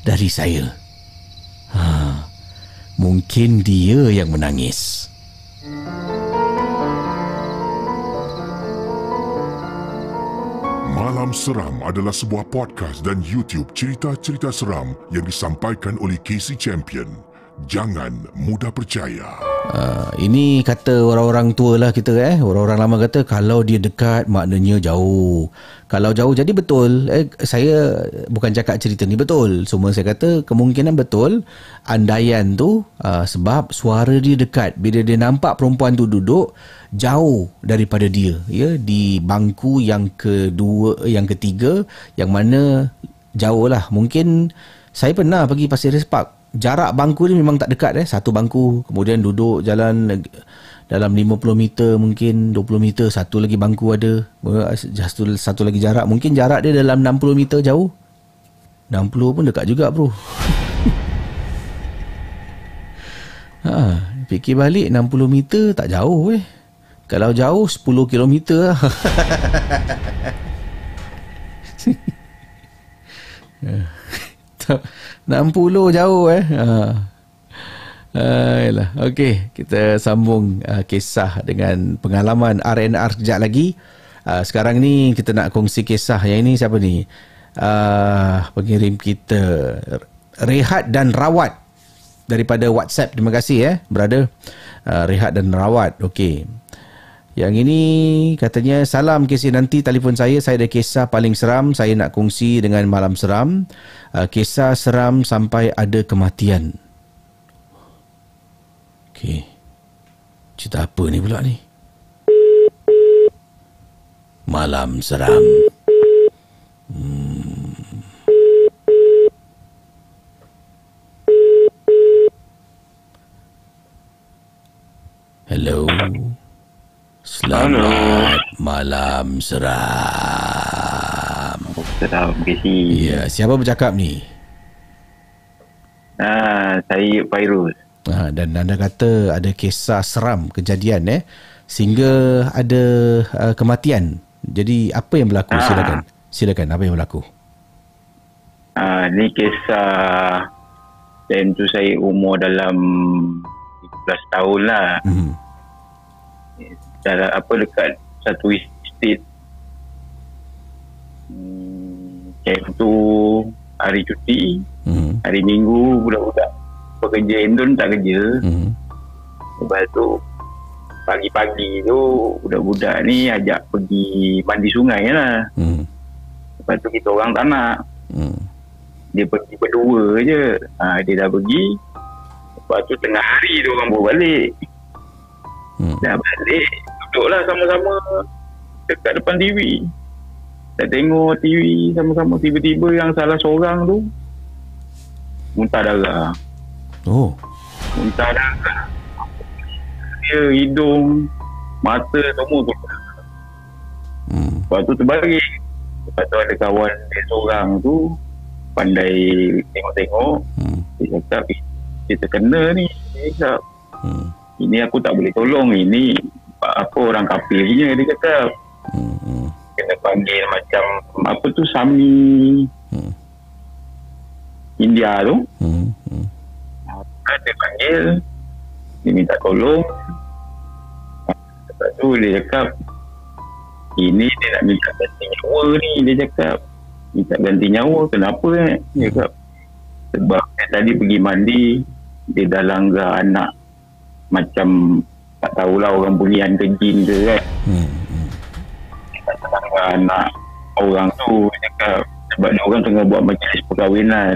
dari saya. Ha, mungkin dia yang menangis. Malam Seram adalah sebuah podcast dan YouTube cerita-cerita seram yang disampaikan oleh Casey Champion. Jangan mudah percaya. Uh, ini kata orang-orang tua lah kita eh. Orang-orang lama kata kalau dia dekat maknanya jauh. Kalau jauh jadi betul. Eh, saya bukan cakap cerita ni betul. Semua saya kata kemungkinan betul. Andaian tu uh, sebab suara dia dekat. Bila dia nampak perempuan tu duduk jauh daripada dia. ya Di bangku yang kedua, yang ketiga. Yang mana jauh lah. Mungkin saya pernah pergi Pasir Ris Park jarak bangku ni memang tak dekat eh. Satu bangku kemudian duduk jalan dalam 50 meter mungkin 20 meter satu lagi bangku ada. Satu, satu lagi jarak mungkin jarak dia dalam 60 meter jauh. 60 pun dekat juga bro. Ha, fikir balik 60 meter tak jauh eh. Kalau jauh 10 kilometer lah 60 jauh eh. Ha. Ayolah. Okey, kita sambung uh, kisah dengan pengalaman RNR sekejap lagi. Uh, sekarang ni kita nak kongsi kisah yang ini siapa ni? Uh, pengirim kita Rehat dan Rawat daripada WhatsApp. Terima kasih eh, brother. Uh, Rehat dan Rawat. Okey. Yang ini katanya salam kisah nanti telefon saya saya ada kisah paling seram saya nak kongsi dengan malam seram uh, kisah seram sampai ada kematian. Okey. Cerita apa ni pula ni? Malam seram. Hmm. Hello. Selamat Halo. malam seram. Seram, Casey. Ya, siapa bercakap ni? Ah, saya Fairuz. Ha, dan anda kata ada kisah seram kejadian eh sehingga ada uh, kematian. Jadi apa yang berlaku? Ah. Silakan. Silakan apa yang berlaku? Ah, ni kisah time tu saya umur dalam 13 tahun lah. Hmm dalam apa dekat satu estate hmm, camp tu hari cuti hmm. hari minggu budak-budak pekerja Indon tak kerja hmm. lepas tu pagi-pagi tu budak-budak ni ajak pergi mandi sungai lah hmm. lepas tu kita orang tak nak hmm. dia pergi berdua je ha, dia dah pergi lepas tu tengah hari tu orang baru balik hmm. dah balik duduklah sama-sama dekat depan TV. Saya tengok TV sama-sama tiba-tiba yang salah seorang tu muntah darah. Oh. Muntah darah. Dia hidung, mata semua tu. Hmm. Lepas tu terbalik. Lepas tu ada kawan dia seorang tu pandai tengok-tengok. Hmm. Dia cakap, kita kena ni. Dia cakap, hmm. ini aku tak boleh tolong. Ini apa orang kafir punya dia kata hmm. kena panggil macam apa tu Sami Hmm. India tu. Hmm. Hmm. Dia panggil dia minta tolong. Lepas tu dia cakap ini dia nak minta ganti nyawa ni dia cakap minta ganti nyawa kenapa eh dia cakap sebab tadi pergi mandi dia dah langgar anak macam tak tahulah orang berian ke jin ke kan Hmm. langgar anak orang tu cakap sebab dia orang tengah buat majlis perkahwinan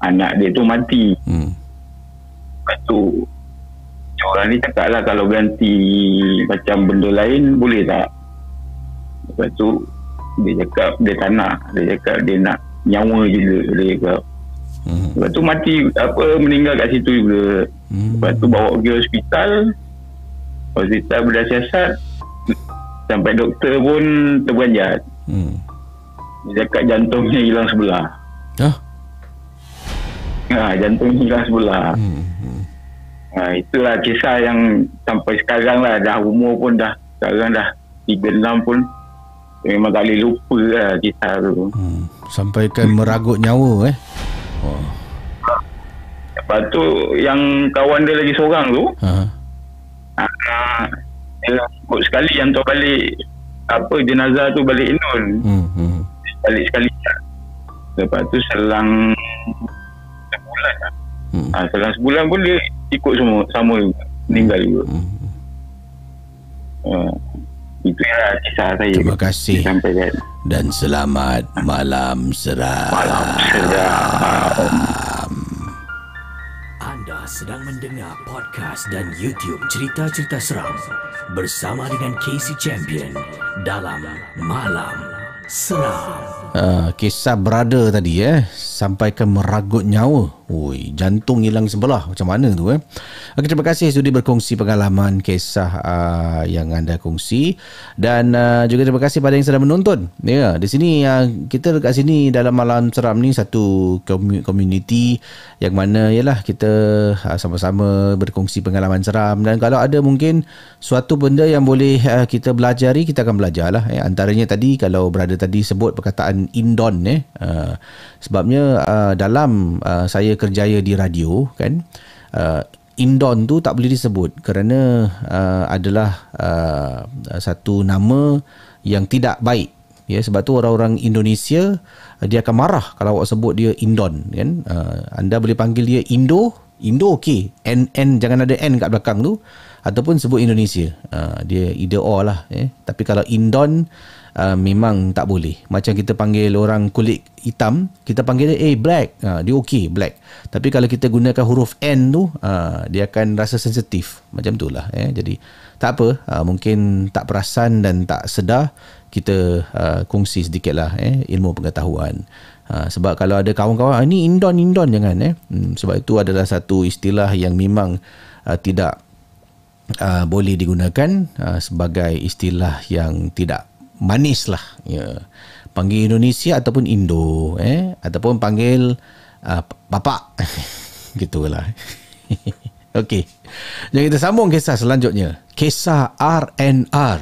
anak dia tu mati Hmm. lepas tu orang ni cakap lah kalau ganti macam benda lain boleh tak lepas tu dia cakap dia tak nak dia cakap dia nak nyawa juga dia cakap Hmm. lepas tu mati apa meninggal kat situ juga Hmm. lepas tu bawa pergi hospital hospital berdasar sampai doktor pun terperanjat Hmm. dia cakap jantungnya hilang sebelah Hah? ha, jantung hilang sebelah Hmm. ha, itulah kisah yang sampai sekarang lah dah umur pun dah sekarang dah 36 pun memang tak boleh lupa lah kisah tu Hmm. Sampaikan meragut nyawa eh. Oh. lepas tu yang kawan dia lagi seorang tu Ha. Dia ikut sekali hantar balik apa jenazah tu balik Indon Hmm. Hmm. balik sekali lepas tu selang sebulan lah. Hmm. ha, selang sebulan pun dia ikut semua sama juga meninggal juga Hmm. ha, itu lah kisah saya Terima kasih sampaikan dan selamat malam seram. malam seram sedang mendengar podcast dan YouTube cerita-cerita seram bersama dengan Casey Champion dalam Malam Seram. Uh, kisah brother tadi eh sampaikan meragut nyawa. Oi, jantung hilang sebelah. Macam mana tu eh? Okey, terima kasih sudi berkongsi pengalaman kisah uh, yang anda kongsi dan uh, juga terima kasih pada yang sedang menonton. Ya, di sini uh, kita dekat sini dalam malam seram ni satu community yang mana yalah kita uh, sama-sama berkongsi pengalaman seram dan kalau ada mungkin suatu benda yang boleh uh, kita belajari kita akan belajar lah eh. antaranya tadi kalau berada tadi sebut perkataan indon eh uh, sebabnya uh, dalam uh, saya kerjaya di radio kan? Uh, indon tu tak boleh disebut kerana uh, adalah uh, satu nama yang tidak baik. Ya sebab tu orang-orang Indonesia uh, dia akan marah kalau awak sebut dia indon kan? Uh, anda boleh panggil dia indo indo okey. N n jangan ada n kat belakang tu. Ataupun sebut Indonesia. Uh, dia either or lah eh tapi kalau indon uh, memang tak boleh. Macam kita panggil orang kulit hitam kita panggil dia eh black. Uh, dia okey black. Tapi kalau kita gunakan huruf n tu uh, dia akan rasa sensitif. Macam tu lah eh. Jadi tak apa. Uh, mungkin tak perasan dan tak sedar kita uh, kongsi sedikit lah eh, ilmu pengetahuan. Uh, sebab kalau ada kawan-kawan ah, ni indon indon jangan eh. Hmm, sebab itu adalah satu istilah yang memang uh, tidak uh, boleh digunakan uh, sebagai istilah yang tidak manis lah ya. Panggil Indonesia ataupun Indo eh. Ataupun panggil uh, bapak. Gitulah. Okey. Jadi kita sambung kisah selanjutnya. Kisah RNR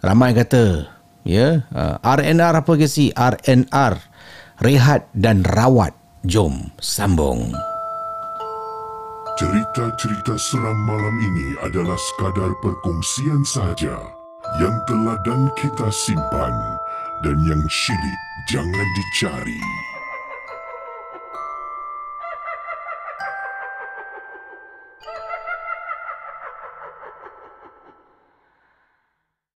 ramai kata ya. Uh, RNR apa ke si? RNR rehat dan rawat. Jom sambung. Cerita-cerita seram malam ini adalah sekadar perkongsian saja yang telah dan kita simpan dan yang syilid jangan dicari.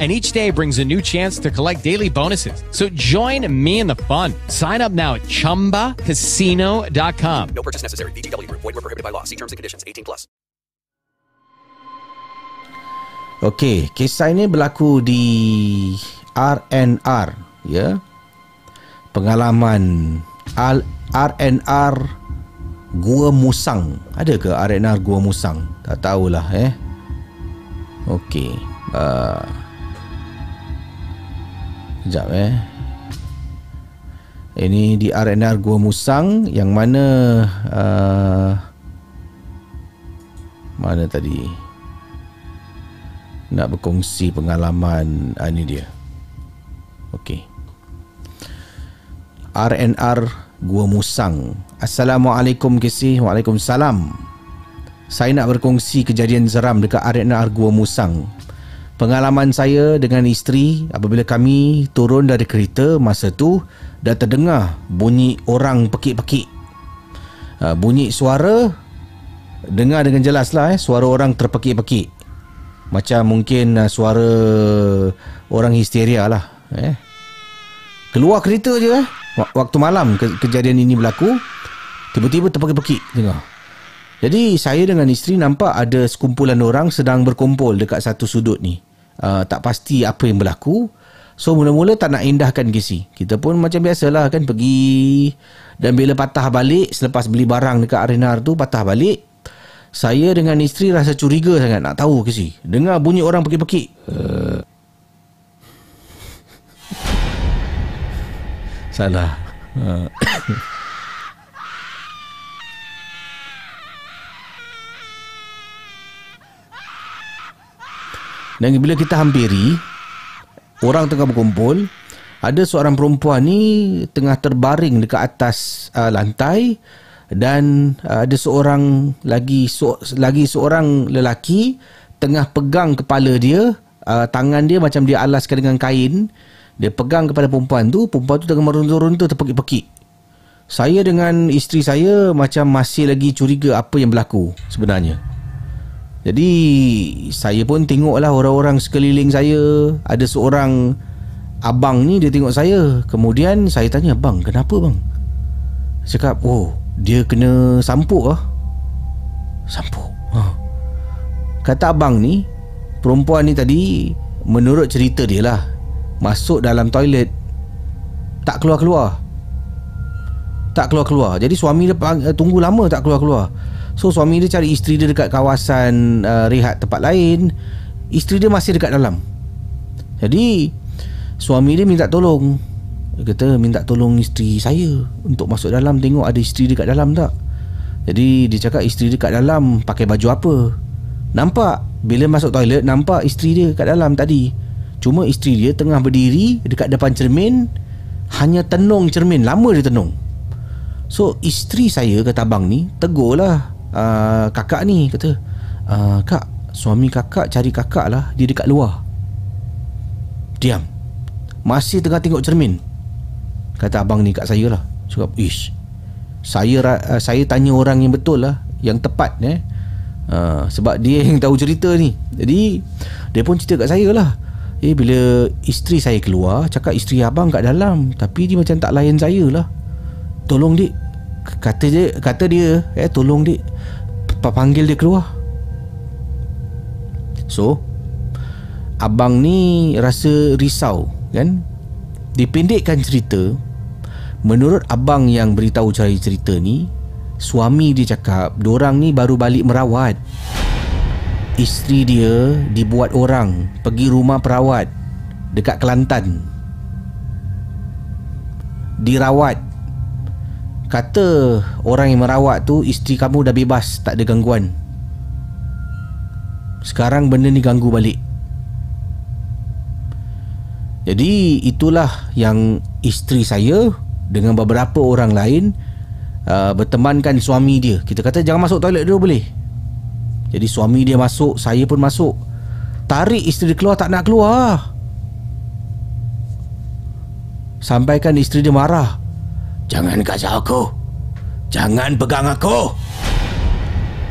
And each day brings a new chance to collect daily bonuses. So join me in the fun. Sign up now at chumbacasino.com. No purchase necessary. VGW Group. Void were prohibited by law. See terms and conditions. 18 plus. Okey, kisah ini berlaku di RNR, ya. Pengalaman Al RNR Gua Musang. Ada ke R&R Gua Musang? Tak tahulah eh. Okey. Uh, Sekejap eh. Ini di R&R Gua Musang yang mana uh, mana tadi nak berkongsi pengalaman uh, ini dia. Okey. RNR Gua Musang. Assalamualaikum Kisi. Waalaikumsalam. Saya nak berkongsi kejadian seram dekat RNR Gua Musang. Pengalaman saya dengan isteri apabila kami turun dari kereta masa tu dah terdengar bunyi orang pekik-pekik. Uh, bunyi suara dengar dengan jelas lah eh suara orang terpekik-pekik. Macam mungkin uh, suara orang histeria lah eh. Keluar kereta je eh waktu malam ke- kejadian ini berlaku tiba-tiba terpekik-pekik dengar. Jadi saya dengan isteri nampak ada sekumpulan orang sedang berkumpul dekat satu sudut ni. Uh, tak pasti apa yang berlaku. So mula-mula tak nak indahkan kisi. Kita pun macam biasalah kan pergi dan bila patah balik selepas beli barang dekat Arenar tu patah balik. Saya dengan isteri rasa curiga sangat nak tahu kisi. Dengar bunyi orang pekik-pekik. Uh, salah. Uh. Dan bila kita hampiri Orang tengah berkumpul Ada seorang perempuan ni Tengah terbaring dekat atas uh, lantai Dan uh, ada seorang lagi so, Lagi seorang lelaki Tengah pegang kepala dia uh, Tangan dia macam dia alaskan dengan kain. Dia pegang kepada perempuan tu Perempuan tu tengah meruntuh-runtuh terpekik-pekik. Saya dengan isteri saya Macam masih lagi curiga apa yang berlaku sebenarnya jadi saya pun tengoklah orang-orang sekeliling saya Ada seorang abang ni dia tengok saya Kemudian saya tanya Bang kenapa bang? Cakap oh dia kena sampuk lah Sampuk? Ha. Kata abang ni Perempuan ni tadi Menurut cerita dia lah Masuk dalam toilet Tak keluar-keluar Tak keluar-keluar Jadi suami dia tunggu lama tak keluar-keluar So suami dia cari isteri dia dekat kawasan uh, rehat tempat lain Isteri dia masih dekat dalam. Jadi Suami dia minta tolong. Dia kata minta tolong isteri saya Untuk masuk dalam. Tengok ada isteri dekat dalam tak? Jadi dia cakap isteri dia dekat dalam. Pakai baju apa? Nampak Bila masuk toilet Nampak isteri dia dekat dalam tadi. Cuma isteri dia tengah berdiri Dekat depan cermin Hanya tenung cermin. Lama dia tenung. So isteri saya kata abang ni Tegur lah uh, kakak ni kata. Uh, kak suami kakak cari kakak lah dia dekat luar. Diam. Masih tengah tengok cermin. Kata abang ni kat saya lah. Cakap ish saya uh, saya tanya orang yang betul lah yang tepat eh. Uh, sebab dia yang tahu cerita ni. Jadi dia pun cerita kat saya lah. Eh bila isteri saya keluar cakap isteri abang kat dalam tapi dia macam tak layan saya lah. Tolong dik. Kata dia kata dia eh tolong dik panggil dia keluar. So abang ni rasa risau kan? Dipendekkan cerita. Menurut abang yang beritahu cari cerita ni suami dia cakap orang ni baru balik merawat. Isteri dia dibuat orang pergi rumah perawat dekat Kelantan. Dirawat Kata orang yang merawat tu Isteri kamu dah bebas Tak ada gangguan. Sekarang benda ni ganggu balik. Jadi itulah yang isteri saya Dengan beberapa orang lain uh, Bertemankan suami dia. Kita kata jangan masuk toilet dulu boleh. Jadi suami dia masuk Saya pun masuk. Tarik isteri dia keluar tak nak keluar. Sampaikan isteri dia marah Jangan kacau aku. Jangan pegang aku.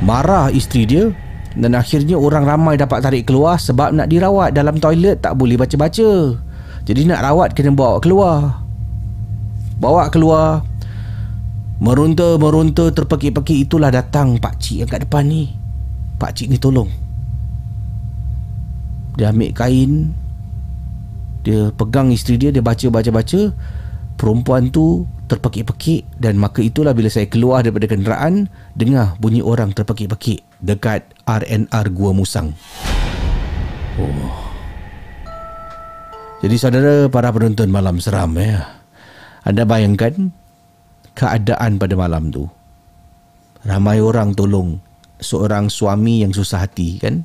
Marah isteri dia. Dan akhirnya orang ramai dapat tarik keluar Sebab nak dirawat dalam toilet tak boleh baca-baca. Jadi nak rawat kena bawa keluar. Bawa keluar. Merunta-merunta terpekik-pekik itulah datang pakcik yang kat depan ni. Pakcik ni tolong. Dia ambil kain. Dia pegang isteri dia Dia baca-baca-baca. Perempuan tu terpekik-pekik dan maka itulah bila saya keluar daripada kenderaan dengar bunyi orang terpekik-pekik dekat RNR Gua Musang. Oh. Jadi saudara para penonton malam seram ya. Anda bayangkan keadaan pada malam tu. Ramai orang tolong seorang suami yang susah hati kan.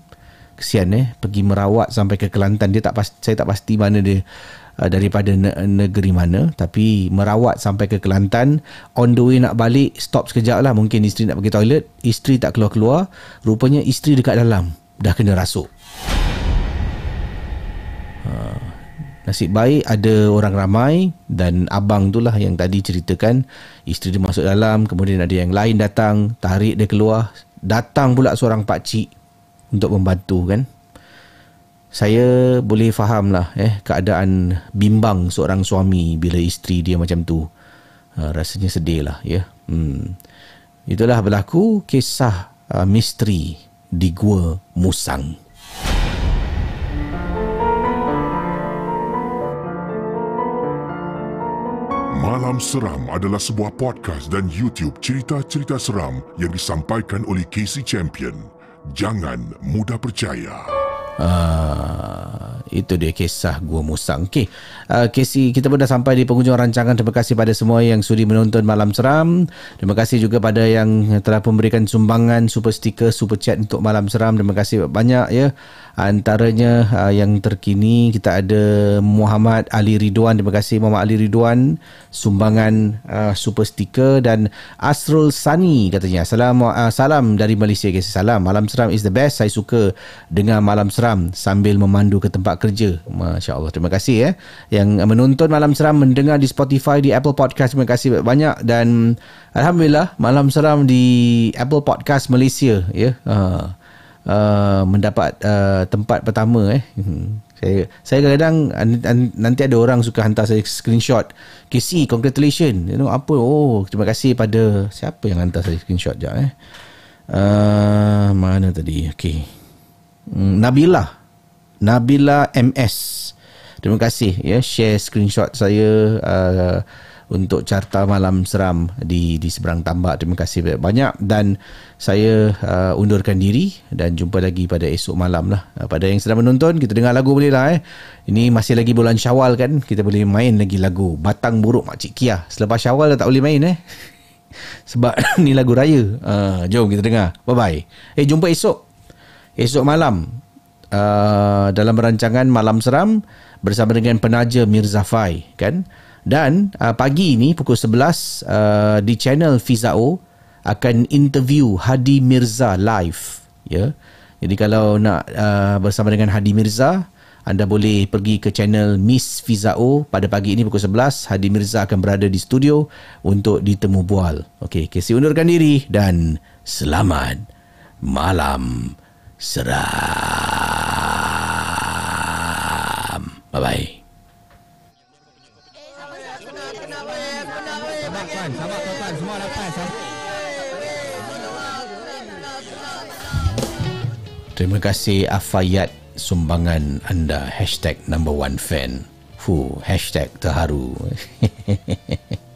Kesian eh pergi merawat sampai ke Kelantan dia tak pasti, saya tak pasti mana dia uh, daripada negeri mana tapi merawat sampai ke Kelantan on the way nak balik stop sekejap lah. Mungkin isteri nak pergi toilet isteri tak keluar-keluar. Rupanya isteri dekat dalam dah kena rasuk. Uh, nasib baik ada orang ramai dan abang tu lah yang tadi ceritakan. Isteri dia masuk dalam kemudian ada yang lain datang tarik dia keluar. Datang pula seorang pakcik untuk membantu kan saya boleh faham lah eh keadaan bimbang seorang suami bila isteri dia macam tu. Uh, rasanya sedih lah ya. Hmm. Itulah berlaku kisah uh, misteri di Gua Musang. Malam Seram adalah sebuah podcast dan YouTube cerita-cerita seram yang disampaikan oleh Casey Champion. Jangan mudah percaya. Uh, itu dia kisah Gua Musang. Okey. Uh, Casey, kita pun dah sampai di penghujung rancangan. Terima kasih pada semua yang sudi menonton Malam Seram. Terima kasih juga pada yang telah memberikan sumbangan super sticker, super chat untuk Malam Seram. Terima kasih banyak ya. Antaranya uh, yang terkini kita ada Muhammad Ali Ridwan. Terima kasih Muhammad Ali Ridwan sumbangan uh, super sticker dan Asrul Sani katanya. Salam uh, salam dari Malaysia guys. Salam. Malam Seram is the best. Saya suka dengan Malam Seram sambil memandu ke tempat kerja. Masya-Allah. Terima kasih ya yang menonton Malam Seram mendengar di Spotify di Apple Podcast. Terima kasih banyak dan alhamdulillah Malam Seram di Apple Podcast Malaysia ya. Uh, uh, mendapat uh, tempat pertama eh. Hmm. Saya saya kadang nanti ada orang suka hantar saya screenshot. KC, congratulations. You know apa? Oh, terima kasih pada siapa yang hantar saya screenshot jap eh. Uh, mana tadi? Okey. Hmm, Nabila. Nabila MS. Terima kasih ya share screenshot saya uh, untuk carta malam seram di di seberang tambak. Terima kasih banyak dan saya uh, undurkan diri dan jumpa lagi pada esok malam lah. Uh, pada yang sedang menonton, kita dengar lagu boleh lah eh. Ini masih lagi bulan syawal kan, kita boleh main lagi lagu Batang Buruk Makcik Kia. Selepas syawal dah tak boleh main eh. Sebab ni lagu raya. Uh, jom kita dengar. Bye-bye. Eh, jumpa esok. Esok malam. Uh, dalam rancangan Malam Seram bersama dengan penaja Mirza Fai kan dan uh, pagi ini pukul 11 uh, di channel Fizao akan interview Hadi Mirza live. Ya. Jadi kalau nak uh, bersama dengan Hadi Mirza, anda boleh pergi ke channel Miss Fizao pada pagi ini pukul 11. Hadi Mirza akan berada di studio untuk ditemu bual. Okey, Casey undurkan diri dan selamat malam seram. Bye-bye. Terima kasih Afayat sumbangan anda. Hashtag number one fan. Fuh, hashtag terharu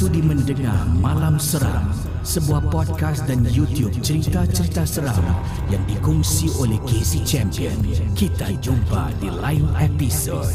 sudi mendengar Malam Seram, sebuah podcast dan YouTube cerita-cerita seram yang dikongsi oleh Casey Champion. Kita jumpa di lain episod.